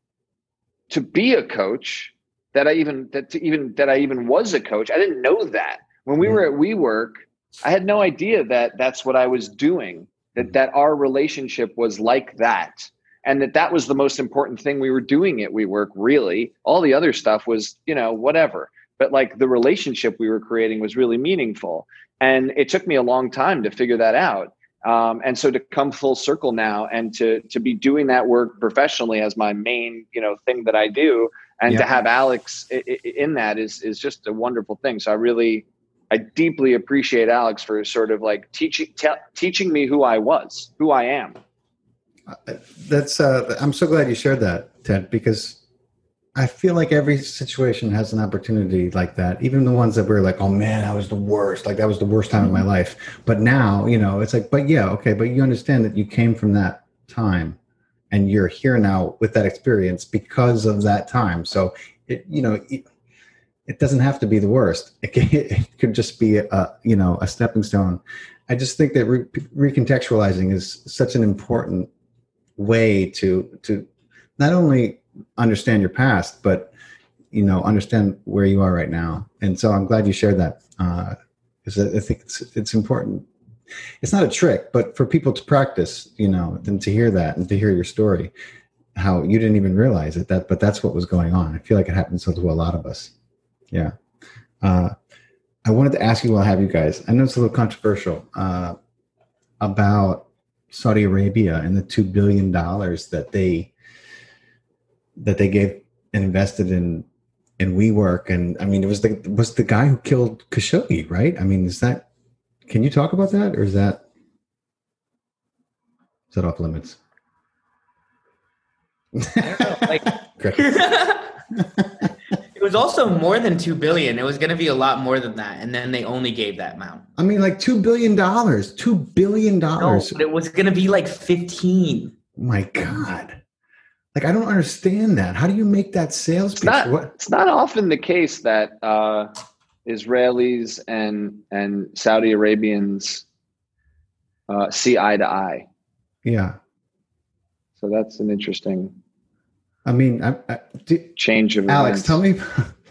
to be a coach. That I even that to even that I even was a coach. I didn't know that when we mm-hmm. were at WeWork. I had no idea that that's what I was doing. That that our relationship was like that, and that that was the most important thing we were doing at WeWork. Really, all the other stuff was you know whatever. But like the relationship we were creating was really meaningful and it took me a long time to figure that out. Um, and so to come full circle now and to to be doing that work professionally as my main you know thing that i do and yeah. to have alex in that is is just a wonderful thing. So i really i deeply appreciate alex for sort of like teaching te- teaching me who i was who i am. Uh, that's uh, i'm so glad you shared that ted because I feel like every situation has an opportunity like that. Even the ones that were like, "Oh man, that was the worst. Like that was the worst time of my mm-hmm. life." But now, you know, it's like, but yeah, okay, but you understand that you came from that time, and you're here now with that experience because of that time. So, it, you know, it, it doesn't have to be the worst. It, can, it could just be a, you know, a stepping stone. I just think that re- recontextualizing is such an important way to to not only understand your past, but you know understand where you are right now. And so I'm glad you shared that because uh, I think it's it's important. It's not a trick, but for people to practice, you know, and to hear that and to hear your story, how you didn't even realize it that, but that's what was going on. I feel like it happens to a lot of us. Yeah. Uh, I wanted to ask you while I have you guys. I know it's a little controversial uh, about Saudi Arabia and the two billion dollars that they that they gave and invested in in WeWork. And I mean, it was the was the guy who killed Khashoggi, right? I mean, is that? Can you talk about that, or is that is that off limits? I don't know, like. it was also more than two billion. It was going to be a lot more than that, and then they only gave that amount. I mean, like two billion dollars. Two billion dollars. No, but it was going to be like fifteen. My God. Like I don't understand that. How do you make that sales pitch? It's not, it's not often the case that uh, Israelis and and Saudi Arabians uh, see eye to eye. Yeah. So that's an interesting. I mean, I, I, do, change of Alex. Events. Tell me,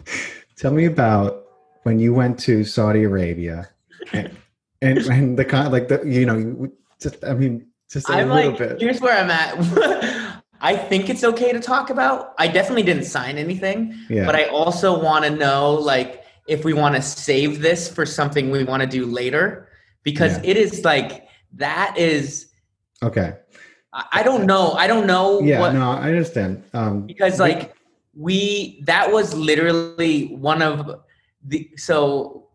tell me about when you went to Saudi Arabia, and and, and the kind like the you know just I mean just a I'm little like, bit. Here's where I'm at. I think it's okay to talk about. I definitely didn't sign anything, Yeah. but I also want to know like if we want to save this for something we want to do later because Yeah. it is like that is Okay. I I don't know. I don't know Yeah. what no, I understand. Um, because like we that was literally one of the so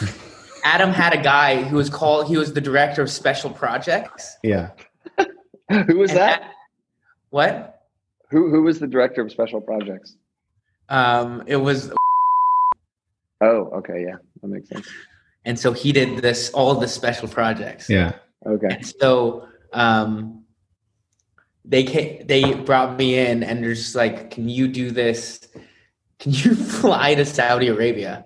Adam had a guy who was called he was the director of special projects. yeah. Who was And that? What? Who who was the director of special projects? Um it was Oh, okay, yeah, that makes sense. and so he did this all the special projects. Yeah. Okay, And so um they came, they brought me in and they're just like, "Can you do this? Can you fly to Saudi Arabia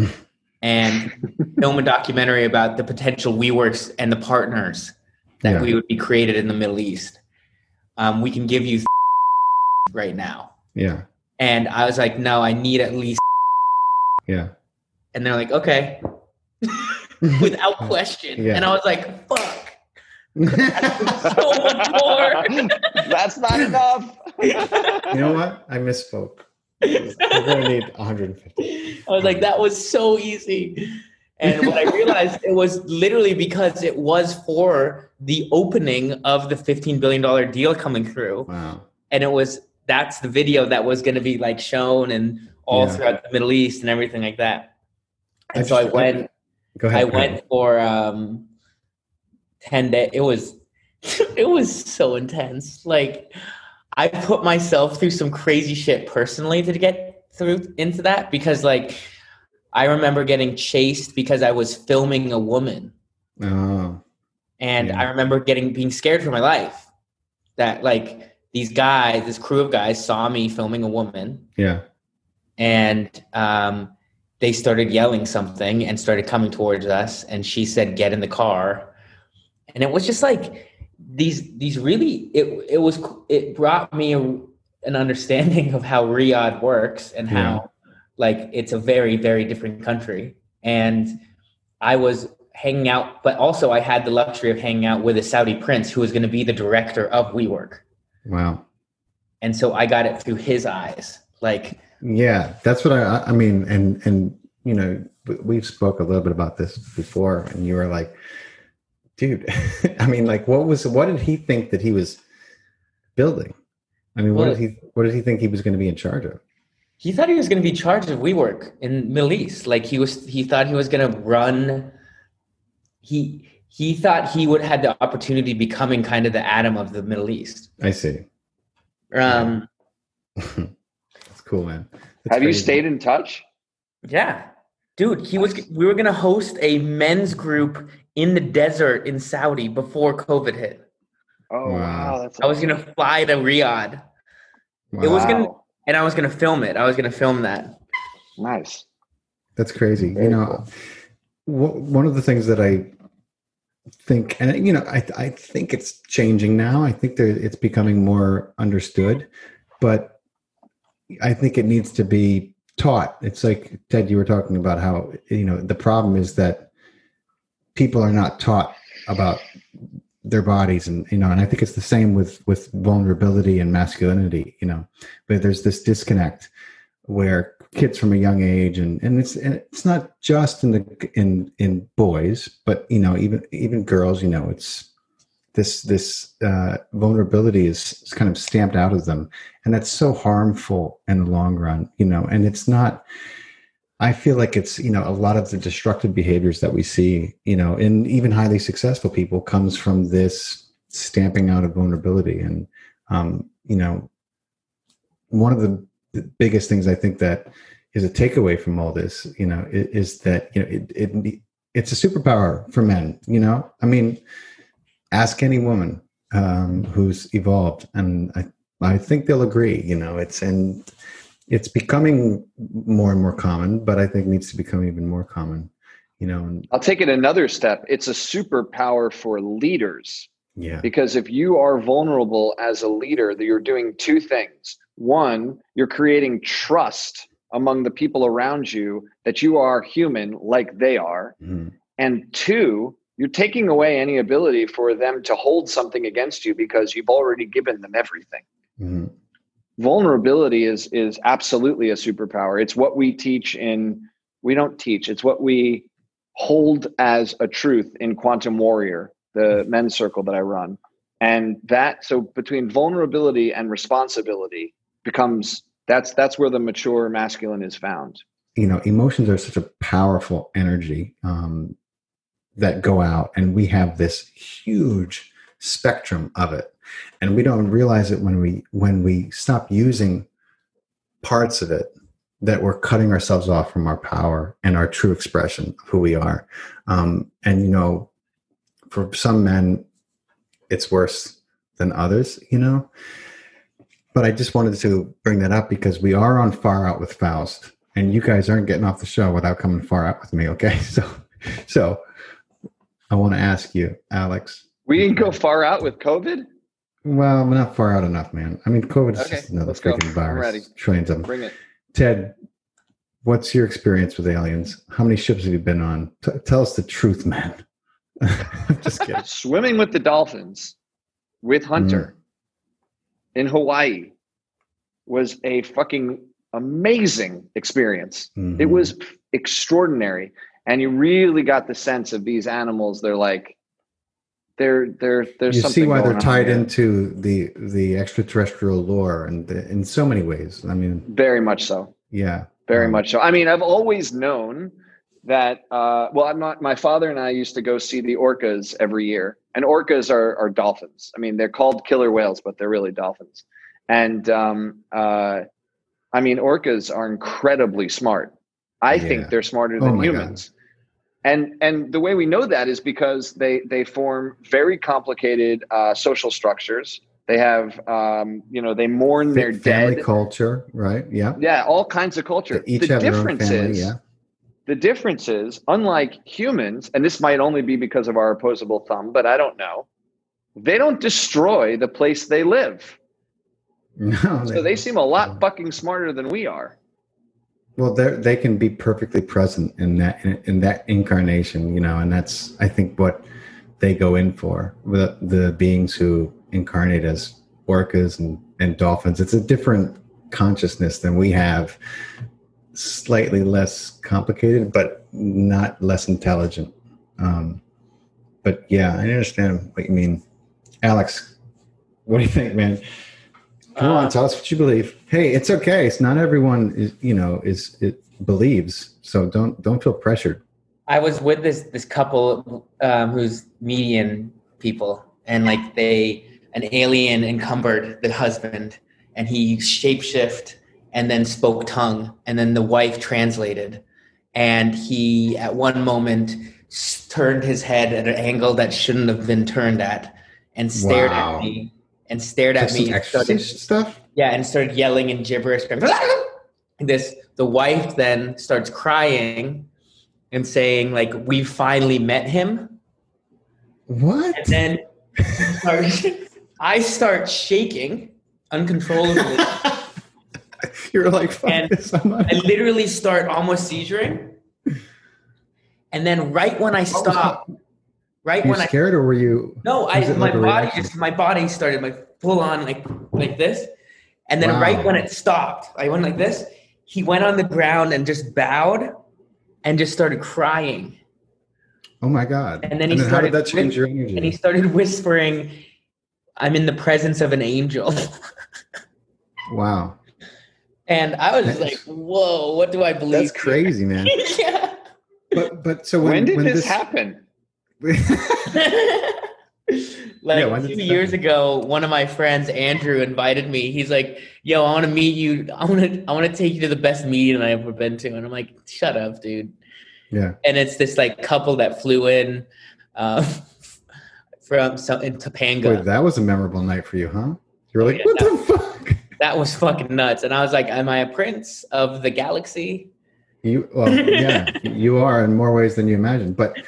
and film a documentary about the potential WeWorks and the partners that Yeah. we would be created in the Middle East? Um, we can give you right now." Yeah. And I was like, "No, I need at least." Yeah. And they're like, "Okay," without question. Yeah. And I was like, "Fuck." so much more. that's not enough. you know what? I misspoke. We're gonna need 150. I was like, that was so easy. And what I realized it was literally because it was for the opening of the $15 billion deal coming through. Wow. And it was that's the video that was going to be like shown and all Yeah. throughout the Middle East and everything like that. And I so I went Go ahead. I go ahead. went for um 10 days. It was it was so intense. Like I put myself through some crazy shit personally to get through into that because like I remember getting chased because I was filming a woman Oh. and Yeah. I remember getting being scared for my life that like these guys, this crew of guys saw me filming a woman Yeah. and um, they started yelling something and started coming towards us and she said get in the car and it was just like these these really it it was it brought me a, an understanding of how Riyadh works and how like it's a very very different country and I was hanging out but also I had the luxury of hanging out with a Saudi prince who was going to be the director of WeWork Wow. and so I got it through his eyes like Yeah, that's what I. I mean, and and you know, we- we've spoke a little bit about this before, and you were like, dude. I mean, like, what was what did he think that he was building? I mean, what Well- did he what did he think he was going to be in charge of? He thought he was going to be charged of WeWork in Middle East. Like he was, he thought he was going to run. He he thought he would had the opportunity becoming kind of the Adam of the Middle East. I see. Um, That's cool, man. That's Have you stayed in touch? yeah, dude, he was. We were going to host a men's group in the desert in Saudi before COVID hit. Oh Wow. wow, that's I was going to fly to Riyadh, Wow. it was gonna- Wow. And I was going to film it. I was going to film that. nice. That's crazy. Very you know, wh- one of the things that I think, and you know, I I think it's changing now. I think that it's becoming more understood, but I think it needs to be taught. It's like Ted, you were talking about how you know the problem is that people are not taught about their bodies and you know and i think it's the same with with vulnerability and masculinity you know but there's this disconnect where kids from a young age and and it's and it's not just in the in in boys but you know even even girls you know it's this this uh, vulnerability is, is kind of stamped out of them. And that's so harmful in the long run you know and it's not I feel like it's you know a lot of the destructive behaviors that we see you know in even highly successful people comes from this stamping out of vulnerability. And um, you know one of the biggest things I think that is a takeaway from all this you know is, is that you know it, it it's a superpower for men you know? I mean ask any woman um, who's evolved and I I think they'll agree you know it's and it's becoming more and more common, but I think needs to become even more common. You know, and, I'll take it another step. It's a superpower for leaders. Yeah. Because if you are vulnerable as a leader, you're doing two things. One, you're creating trust among the people around you that you are human like they are. Mm-hmm. And two, you're taking away any ability for them to hold something against you because you've already given them everything. Mm-hmm vulnerability is is absolutely a superpower. It's what we teach in we don't teach. It's what we hold as a truth in quantum warrior the men's circle that i run. And that so between vulnerability and responsibility becomes that's that's where the mature masculine is found. You know emotions are such a powerful energy um, that go out and we have this huge spectrum of it. And we don't realize it when we when we stop using parts of it that we're cutting ourselves off from our power and our true expression of who we are. Um, and you know for some men it's worse than others you know? But i just wanted to bring that up because we are on far out with faust and you guys aren't getting off the show without coming far out with me okay? So so i want to ask you alex we didn't go far out with covid well, we're not far out enough, man. I mean, COVID is okay, just another freaking go. virus. Trillions of them. Bring it. Ted, what's your experience with aliens? How many ships have you been on? T- tell us the truth, man. just kidding. Swimming with the dolphins with Hunter mm. in Hawaii was a fucking amazing experience. Mm-hmm. It was extraordinary. And you really got the sense of these animals. They're like, there there there's you see why they're tied into the the extraterrestrial lore and the, in so many ways. I mean very much so. Yeah. Very um, much so. I mean i've always known that uh, well i'm not my father and i used to go see the orcas every year. And orcas are, are dolphins. I mean they're called killer whales but they're really dolphins. And um, uh, i mean orcas are incredibly smart. I yeah. think they're smarter oh than oh humans. God and and the way we know that is because they they form very complicated uh, social structures. They have um, you know they mourn their family dead. culture right? Yeah. Yeah all kinds of culture. Each the difference family, is yeah. the difference is unlike humans and this might only be because of our opposable thumb but i don't know they don't destroy the place they live. No, so they, they seem a lot fucking smarter than we are well, they they can be perfectly present in that in, in, that incarnation, you know, and that's I think what they go in for. The the beings who incarnate as orcas and, and dolphins. It's a different consciousness than we have. Slightly less complicated, but not less intelligent. Um, but yeah, I understand what you mean, Alex. What do you think, man? Come on, tell us what you believe. Hey, it's okay. It's not everyone is, you know, is it believes. So don't don't feel pressured. I was with this this couple um, who's median people, and like they an alien encumbered the husband, and he shapeshift and then spoke tongue, and then the wife translated, and he at one moment turned his head at an angle that shouldn't have been turned at, and stared wow. at me and stared at me. And started, stuff. Yeah, and started yelling and gibberish. this the wife then starts crying and saying like, "We finally met him." What? And then I start shaking uncontrollably. You're like, fuck And I literally start almost seizuring. And then right when I oh, stop, right Were you when I scared or were you? no, I my like body reaction? just my body started like full on like like this. And then Wow. right when it stopped, I went like this. He went on the ground and just bowed and just started crying. Oh my god! And then he how started did that change your energy? And he started whispering, I'm in the presence of an angel. wow, And I was That's- like, whoa, what do I believe? that's crazy, man. yeah. But but so when, when, did when this, happen? like Yeah, two years ago, one of my friends, Andrew, invited me. He's like, "Yo, I want to meet you. I want to. I want to take you to the best meeting I've ever been to." And I'm like, "Shut up, dude." yeah, And it's this like couple that flew in um, from some in Topanga. Boy, that was a memorable night for you, huh? You were like, Yeah, what the fuck? that was fucking nuts. And I was like, "Am I a prince of the galaxy?" You well, yeah, you are in more ways than you imagine. But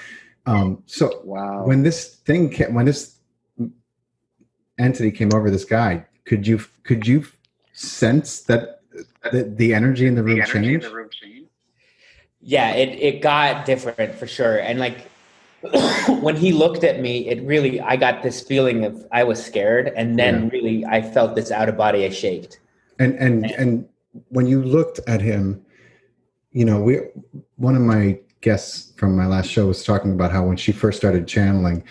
um, so Wow. when this thing came, when this entity came over this guy, could you could you sense that the, the energy in the room changed? Yeah, it it got different for sure. And like when he looked at me, it really I got this feeling of I was scared and then Yeah. really I felt this out of body I shaked. And and and when you looked at him, you know, we one of my guests from my last show was talking about how when she first started channeling,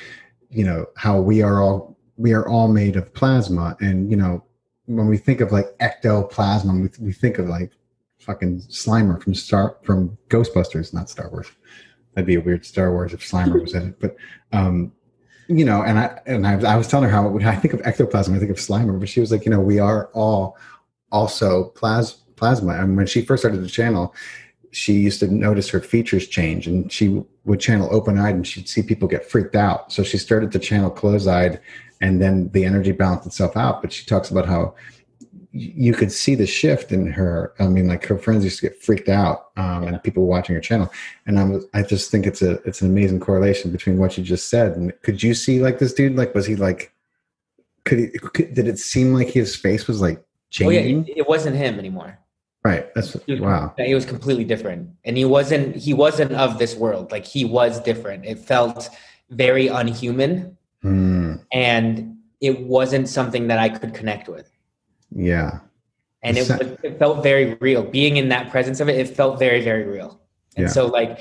you know, how we are all we are all made of plasma, and you know, when we think of like ectoplasm, we, we think of like fucking Slimer from Star from Ghostbusters, not Star Wars. That'd be a weird Star Wars if Slimer was in it, but um, you know, and I and I, I was telling her how when I think of ectoplasm, I think of Slimer, but she was like, you know, we are all also plas- plasma. And when she first started the channel, she used to notice her features change, and she would channel open eyed, and she'd see people get freaked out. So she started to channel close eyed and then the energy balanced itself out. But she talks about how you could see the shift in her. I mean, like her friends used to get freaked out, um, and people watching her channel. And I'm, I just think it's a, it's an amazing correlation between what you just said. And could you see like this dude? Like, was he like? Could he? Could, did it seem like his face was like Oh yeah, changing? it, it wasn't him anymore. Right. That's He was, wow. He was completely different. And he wasn't he wasn't of this world. Like he was different. It felt very unhuman Hmm. and it wasn't something that I could connect with. yeah. and it, was, it, felt very real being in that presence of it it felt very very real and Yeah. so like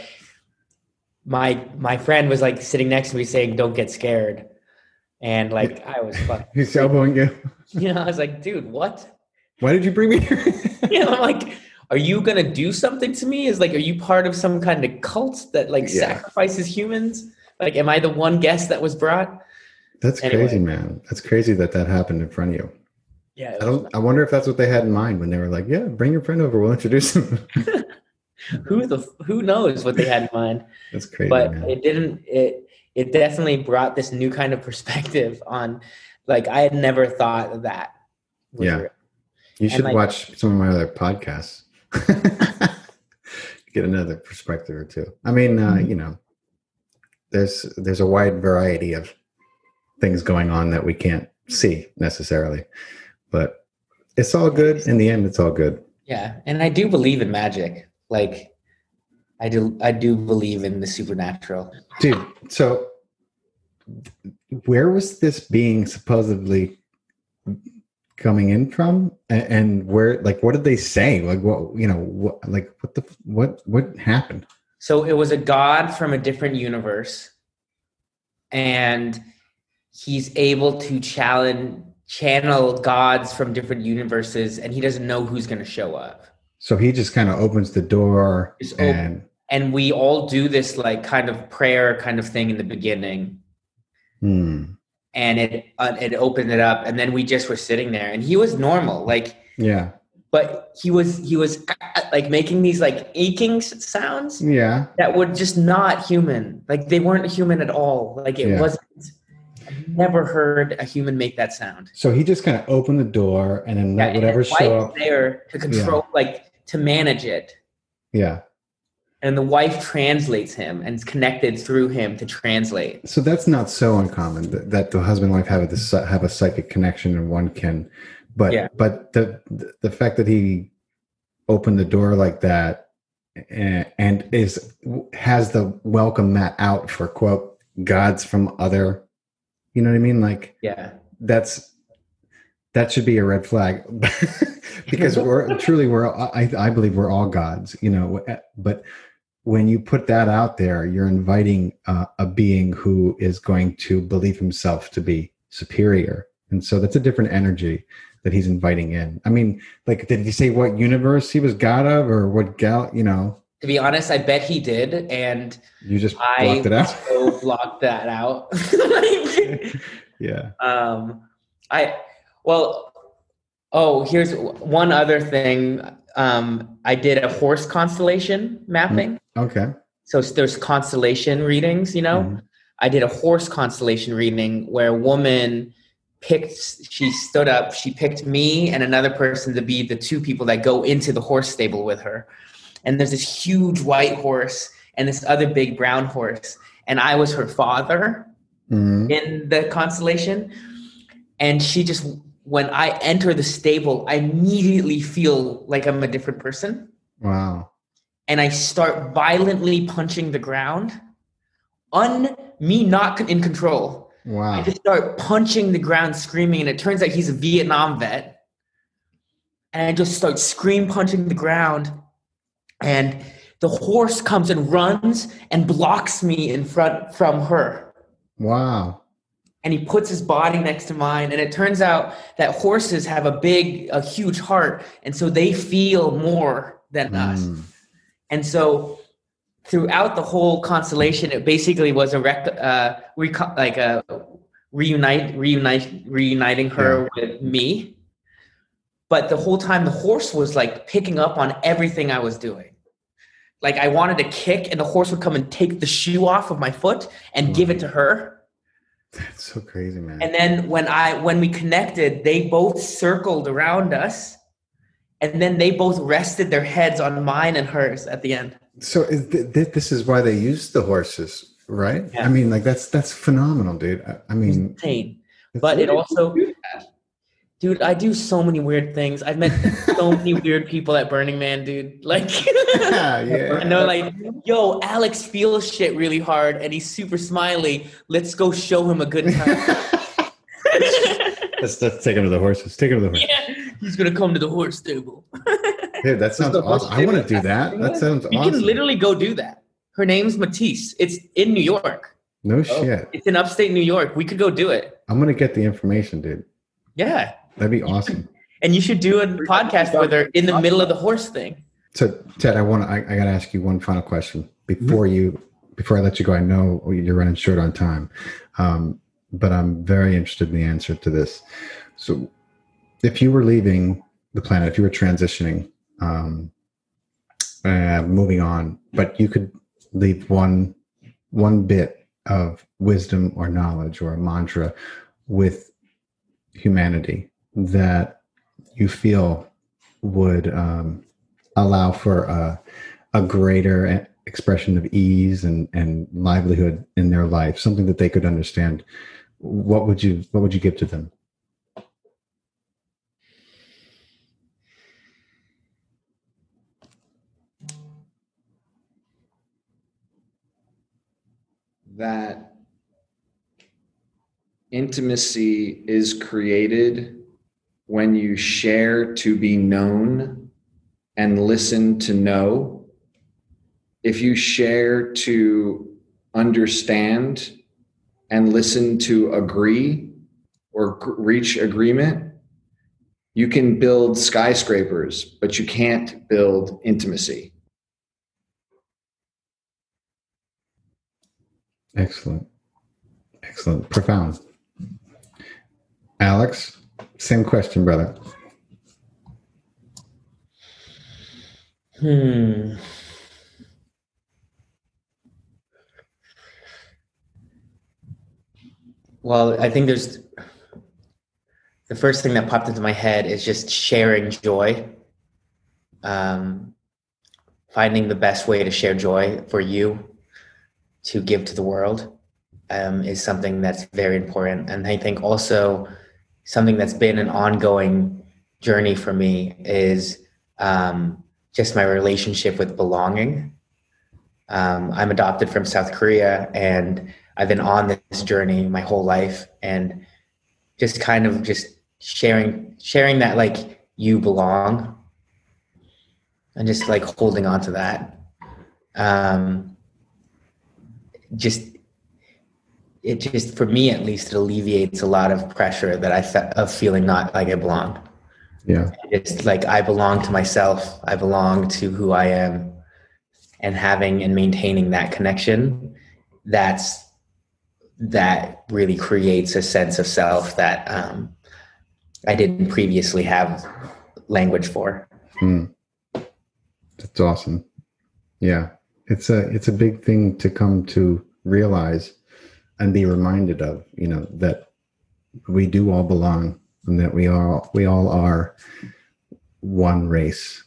my my friend was like sitting next to me saying don't get scared and like i was fucking He's elbowing you. you know i was like dude what Why did you bring me here? you know i'm like are you gonna do something to me is like are you part of some kind of cult that like Yeah. sacrifices humans like am i the one guest that was brought That's Anyway. crazy, man. That's crazy that that happened in front of you. yeah I don't. I wonder if that's what they had in mind when they were like, "Yeah, bring your friend over. We'll introduce him." who the who knows what they had in mind that's crazy, but man. it didn't it it definitely brought this new kind of perspective on like i had never thought of that was Yeah. You should like- watch some of my other podcasts. Get another perspective or two. I mean, uh, Mm-hmm. you know, there's there's a wide variety of things going on that we can't see necessarily, but it's all good. In the end, it's all good. yeah and i do believe in magic like i do i do believe in the supernatural dude so where was this being supposedly coming in from? And where like what did they say? Like what you know what like what the what what happened? So it was a god from a different universe and he's able to challenge channel gods from different universes and he doesn't know who's going to show up. So he just kind of opens the door Just open. and and we all do this like kind of prayer kind of thing in the beginning. Hmm, and it uh, it opened it up and then we just were sitting there and he was normal like yeah. but he was he was uh, like making these like aching sounds yeah. that were just not human. Like they weren't human at all. Like it Yeah. wasn't I've never heard a human make that sound. So he just kind of opened the door and then let and whatever show up. there to control like to manage it. Yeah and the wife translates him and is connected through him to translate. So that's not so uncommon that, that the husband and wife have a have a psychic connection and one can but Yeah. but the the fact that he opened the door like that and, and is has the welcome mat out for quote gods from other you know what i mean? Like yeah. that's that should be a red flag. Because we're truly we're I, I believe we're all gods you know but when you put that out there you're inviting uh, a being who is going to believe himself to be superior. And so that's a different energy that he's inviting in. I mean like did he say what universe he was god of or what gal you know? To be honest i bet he did and you just blocked I it out. so blocked that out. Yeah. Um i well oh here's one other thing um i did a horse constellation mapping. Mm, okay. So there's constellation readings you know? Mm-hmm. i did a horse constellation reading where a woman picked she stood up she picked me and another person to be the two people that go into the horse stable with her. And there's this huge white horse and this other big brown horse and i was her father mm-hmm. in the constellation. And she just when i enter the stable i immediately feel like i'm a different person wow and i start violently punching the ground un me not in control Wow. I just start punching the ground, screaming, and it turns out he's a Vietnam vet. And I just start scream punching the ground. And the horse comes and runs and blocks me in front from her. Wow. And he puts his body next to mine. And it turns out that horses have a big, a huge heart. And so they feel more than mm. us. And so throughout the whole constellation, it basically was a rec- uh, rec- like a reunite, reunite, reuniting her yeah. with me. But the whole time, the horse was like picking up on everything I was doing. Like I wanted to kick, and the horse would come and take the shoe off of my foot and give it to her. That's so crazy, man. And then when I when we connected, they both circled around us, and then they both rested their heads on mine and hers at the end. So is th- th- this is why they use the horses, right? Yeah. I mean, like that's that's phenomenal, dude. I, I mean, insane. But it also, dude, I do so many weird things. I've met so many weird people at Burning Man, dude. Like, yeah, yeah. And they're like, "Yo, Alex feels shit really hard, and he's super smiley. Let's go show him a good time." let's let's take him to the horses. Take him to the horses. Yeah, he's gonna come to the horse stable. Dude, that sounds awesome. I want to do that. That sounds you awesome. can literally go do that. Her name's Matisse. It's in New York. No oh, shit. It's in upstate New York. We could go do it. I'm gonna get the information, dude. Yeah. That'd be awesome. and you should do a podcast with her in the middle of the horse thing. So Ted, I want to, I, I got to ask you one final question before mm-hmm. you, before I let you go. I know you're running short on time, um, but I'm very interested in the answer to this. So, if you were leaving the planet, if you were transitioning, um, uh, moving on, but you could leave one one bit of wisdom or knowledge or a mantra with humanity that you feel would um, allow for a, a greater expression of ease and, and livelihood in their life, something that they could understand. What would you What would you give to them? that intimacy is created when you share to be known and listen to know. If you share to understand and listen to agree or reach agreement, you can build skyscrapers, but you can't build intimacy. Excellent. Excellent. Profound. Alex, same question, brother. Hmm. Well, I think there's the first thing that popped into my head is just sharing joy. Um, finding the best way to share joy for you to give to the world um, is something that's very important. And I think also something that's been an ongoing journey for me is um, just my relationship with belonging. Um, I'm adopted from South Korea, and I've been on this journey my whole life, and just kind of just sharing sharing that like you belong, and just like holding on to that. Um, just it just for me at least it alleviates a lot of pressure that I felt of feeling not like I belong. Yeah. It's like I belong to myself. I belong to who I am. And having and maintaining that connection, that's that really creates a sense of self that um, I didn't previously have language for. Mm. That's awesome. Yeah, it's a it's a big thing to come to realize and be reminded of. You know that we do all belong and that we all we all are one race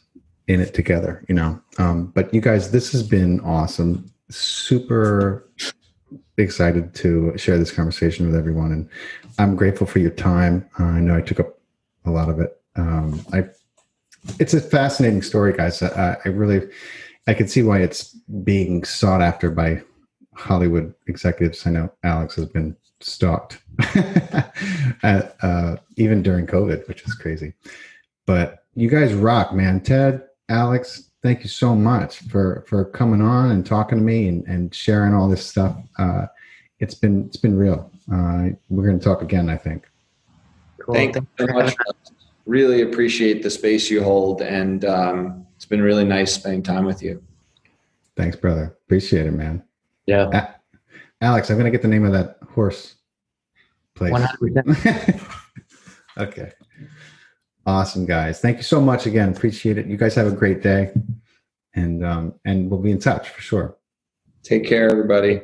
in it together you know. Um, but you guys this has been awesome. Super excited to share this conversation with everyone and i'm grateful for your time. Uh, i know i took up a lot of it. Um, i it's a fascinating story guys. I, I really i can see why it's being sought after by hollywood executives i know alex has been stalked At, uh, even during COVID, which is crazy. But you guys rock, man. Ted, Alex, thank you so much for for coming on and talking to me and, and sharing all this stuff. Uh, it's been it's been real. Uh, we're going to talk again, I think. Cool. Thank you so much. Really appreciate the space you hold, and um, it's been really nice spending time with you. Thanks, brother. Appreciate it, man. Yeah. A- Alex, I'm going to get the name of that horse place. 100%. okay. Awesome, guys. Thank you so much again. Appreciate it. You guys have a great day. And um, and we'll be in touch for sure. Take care, everybody.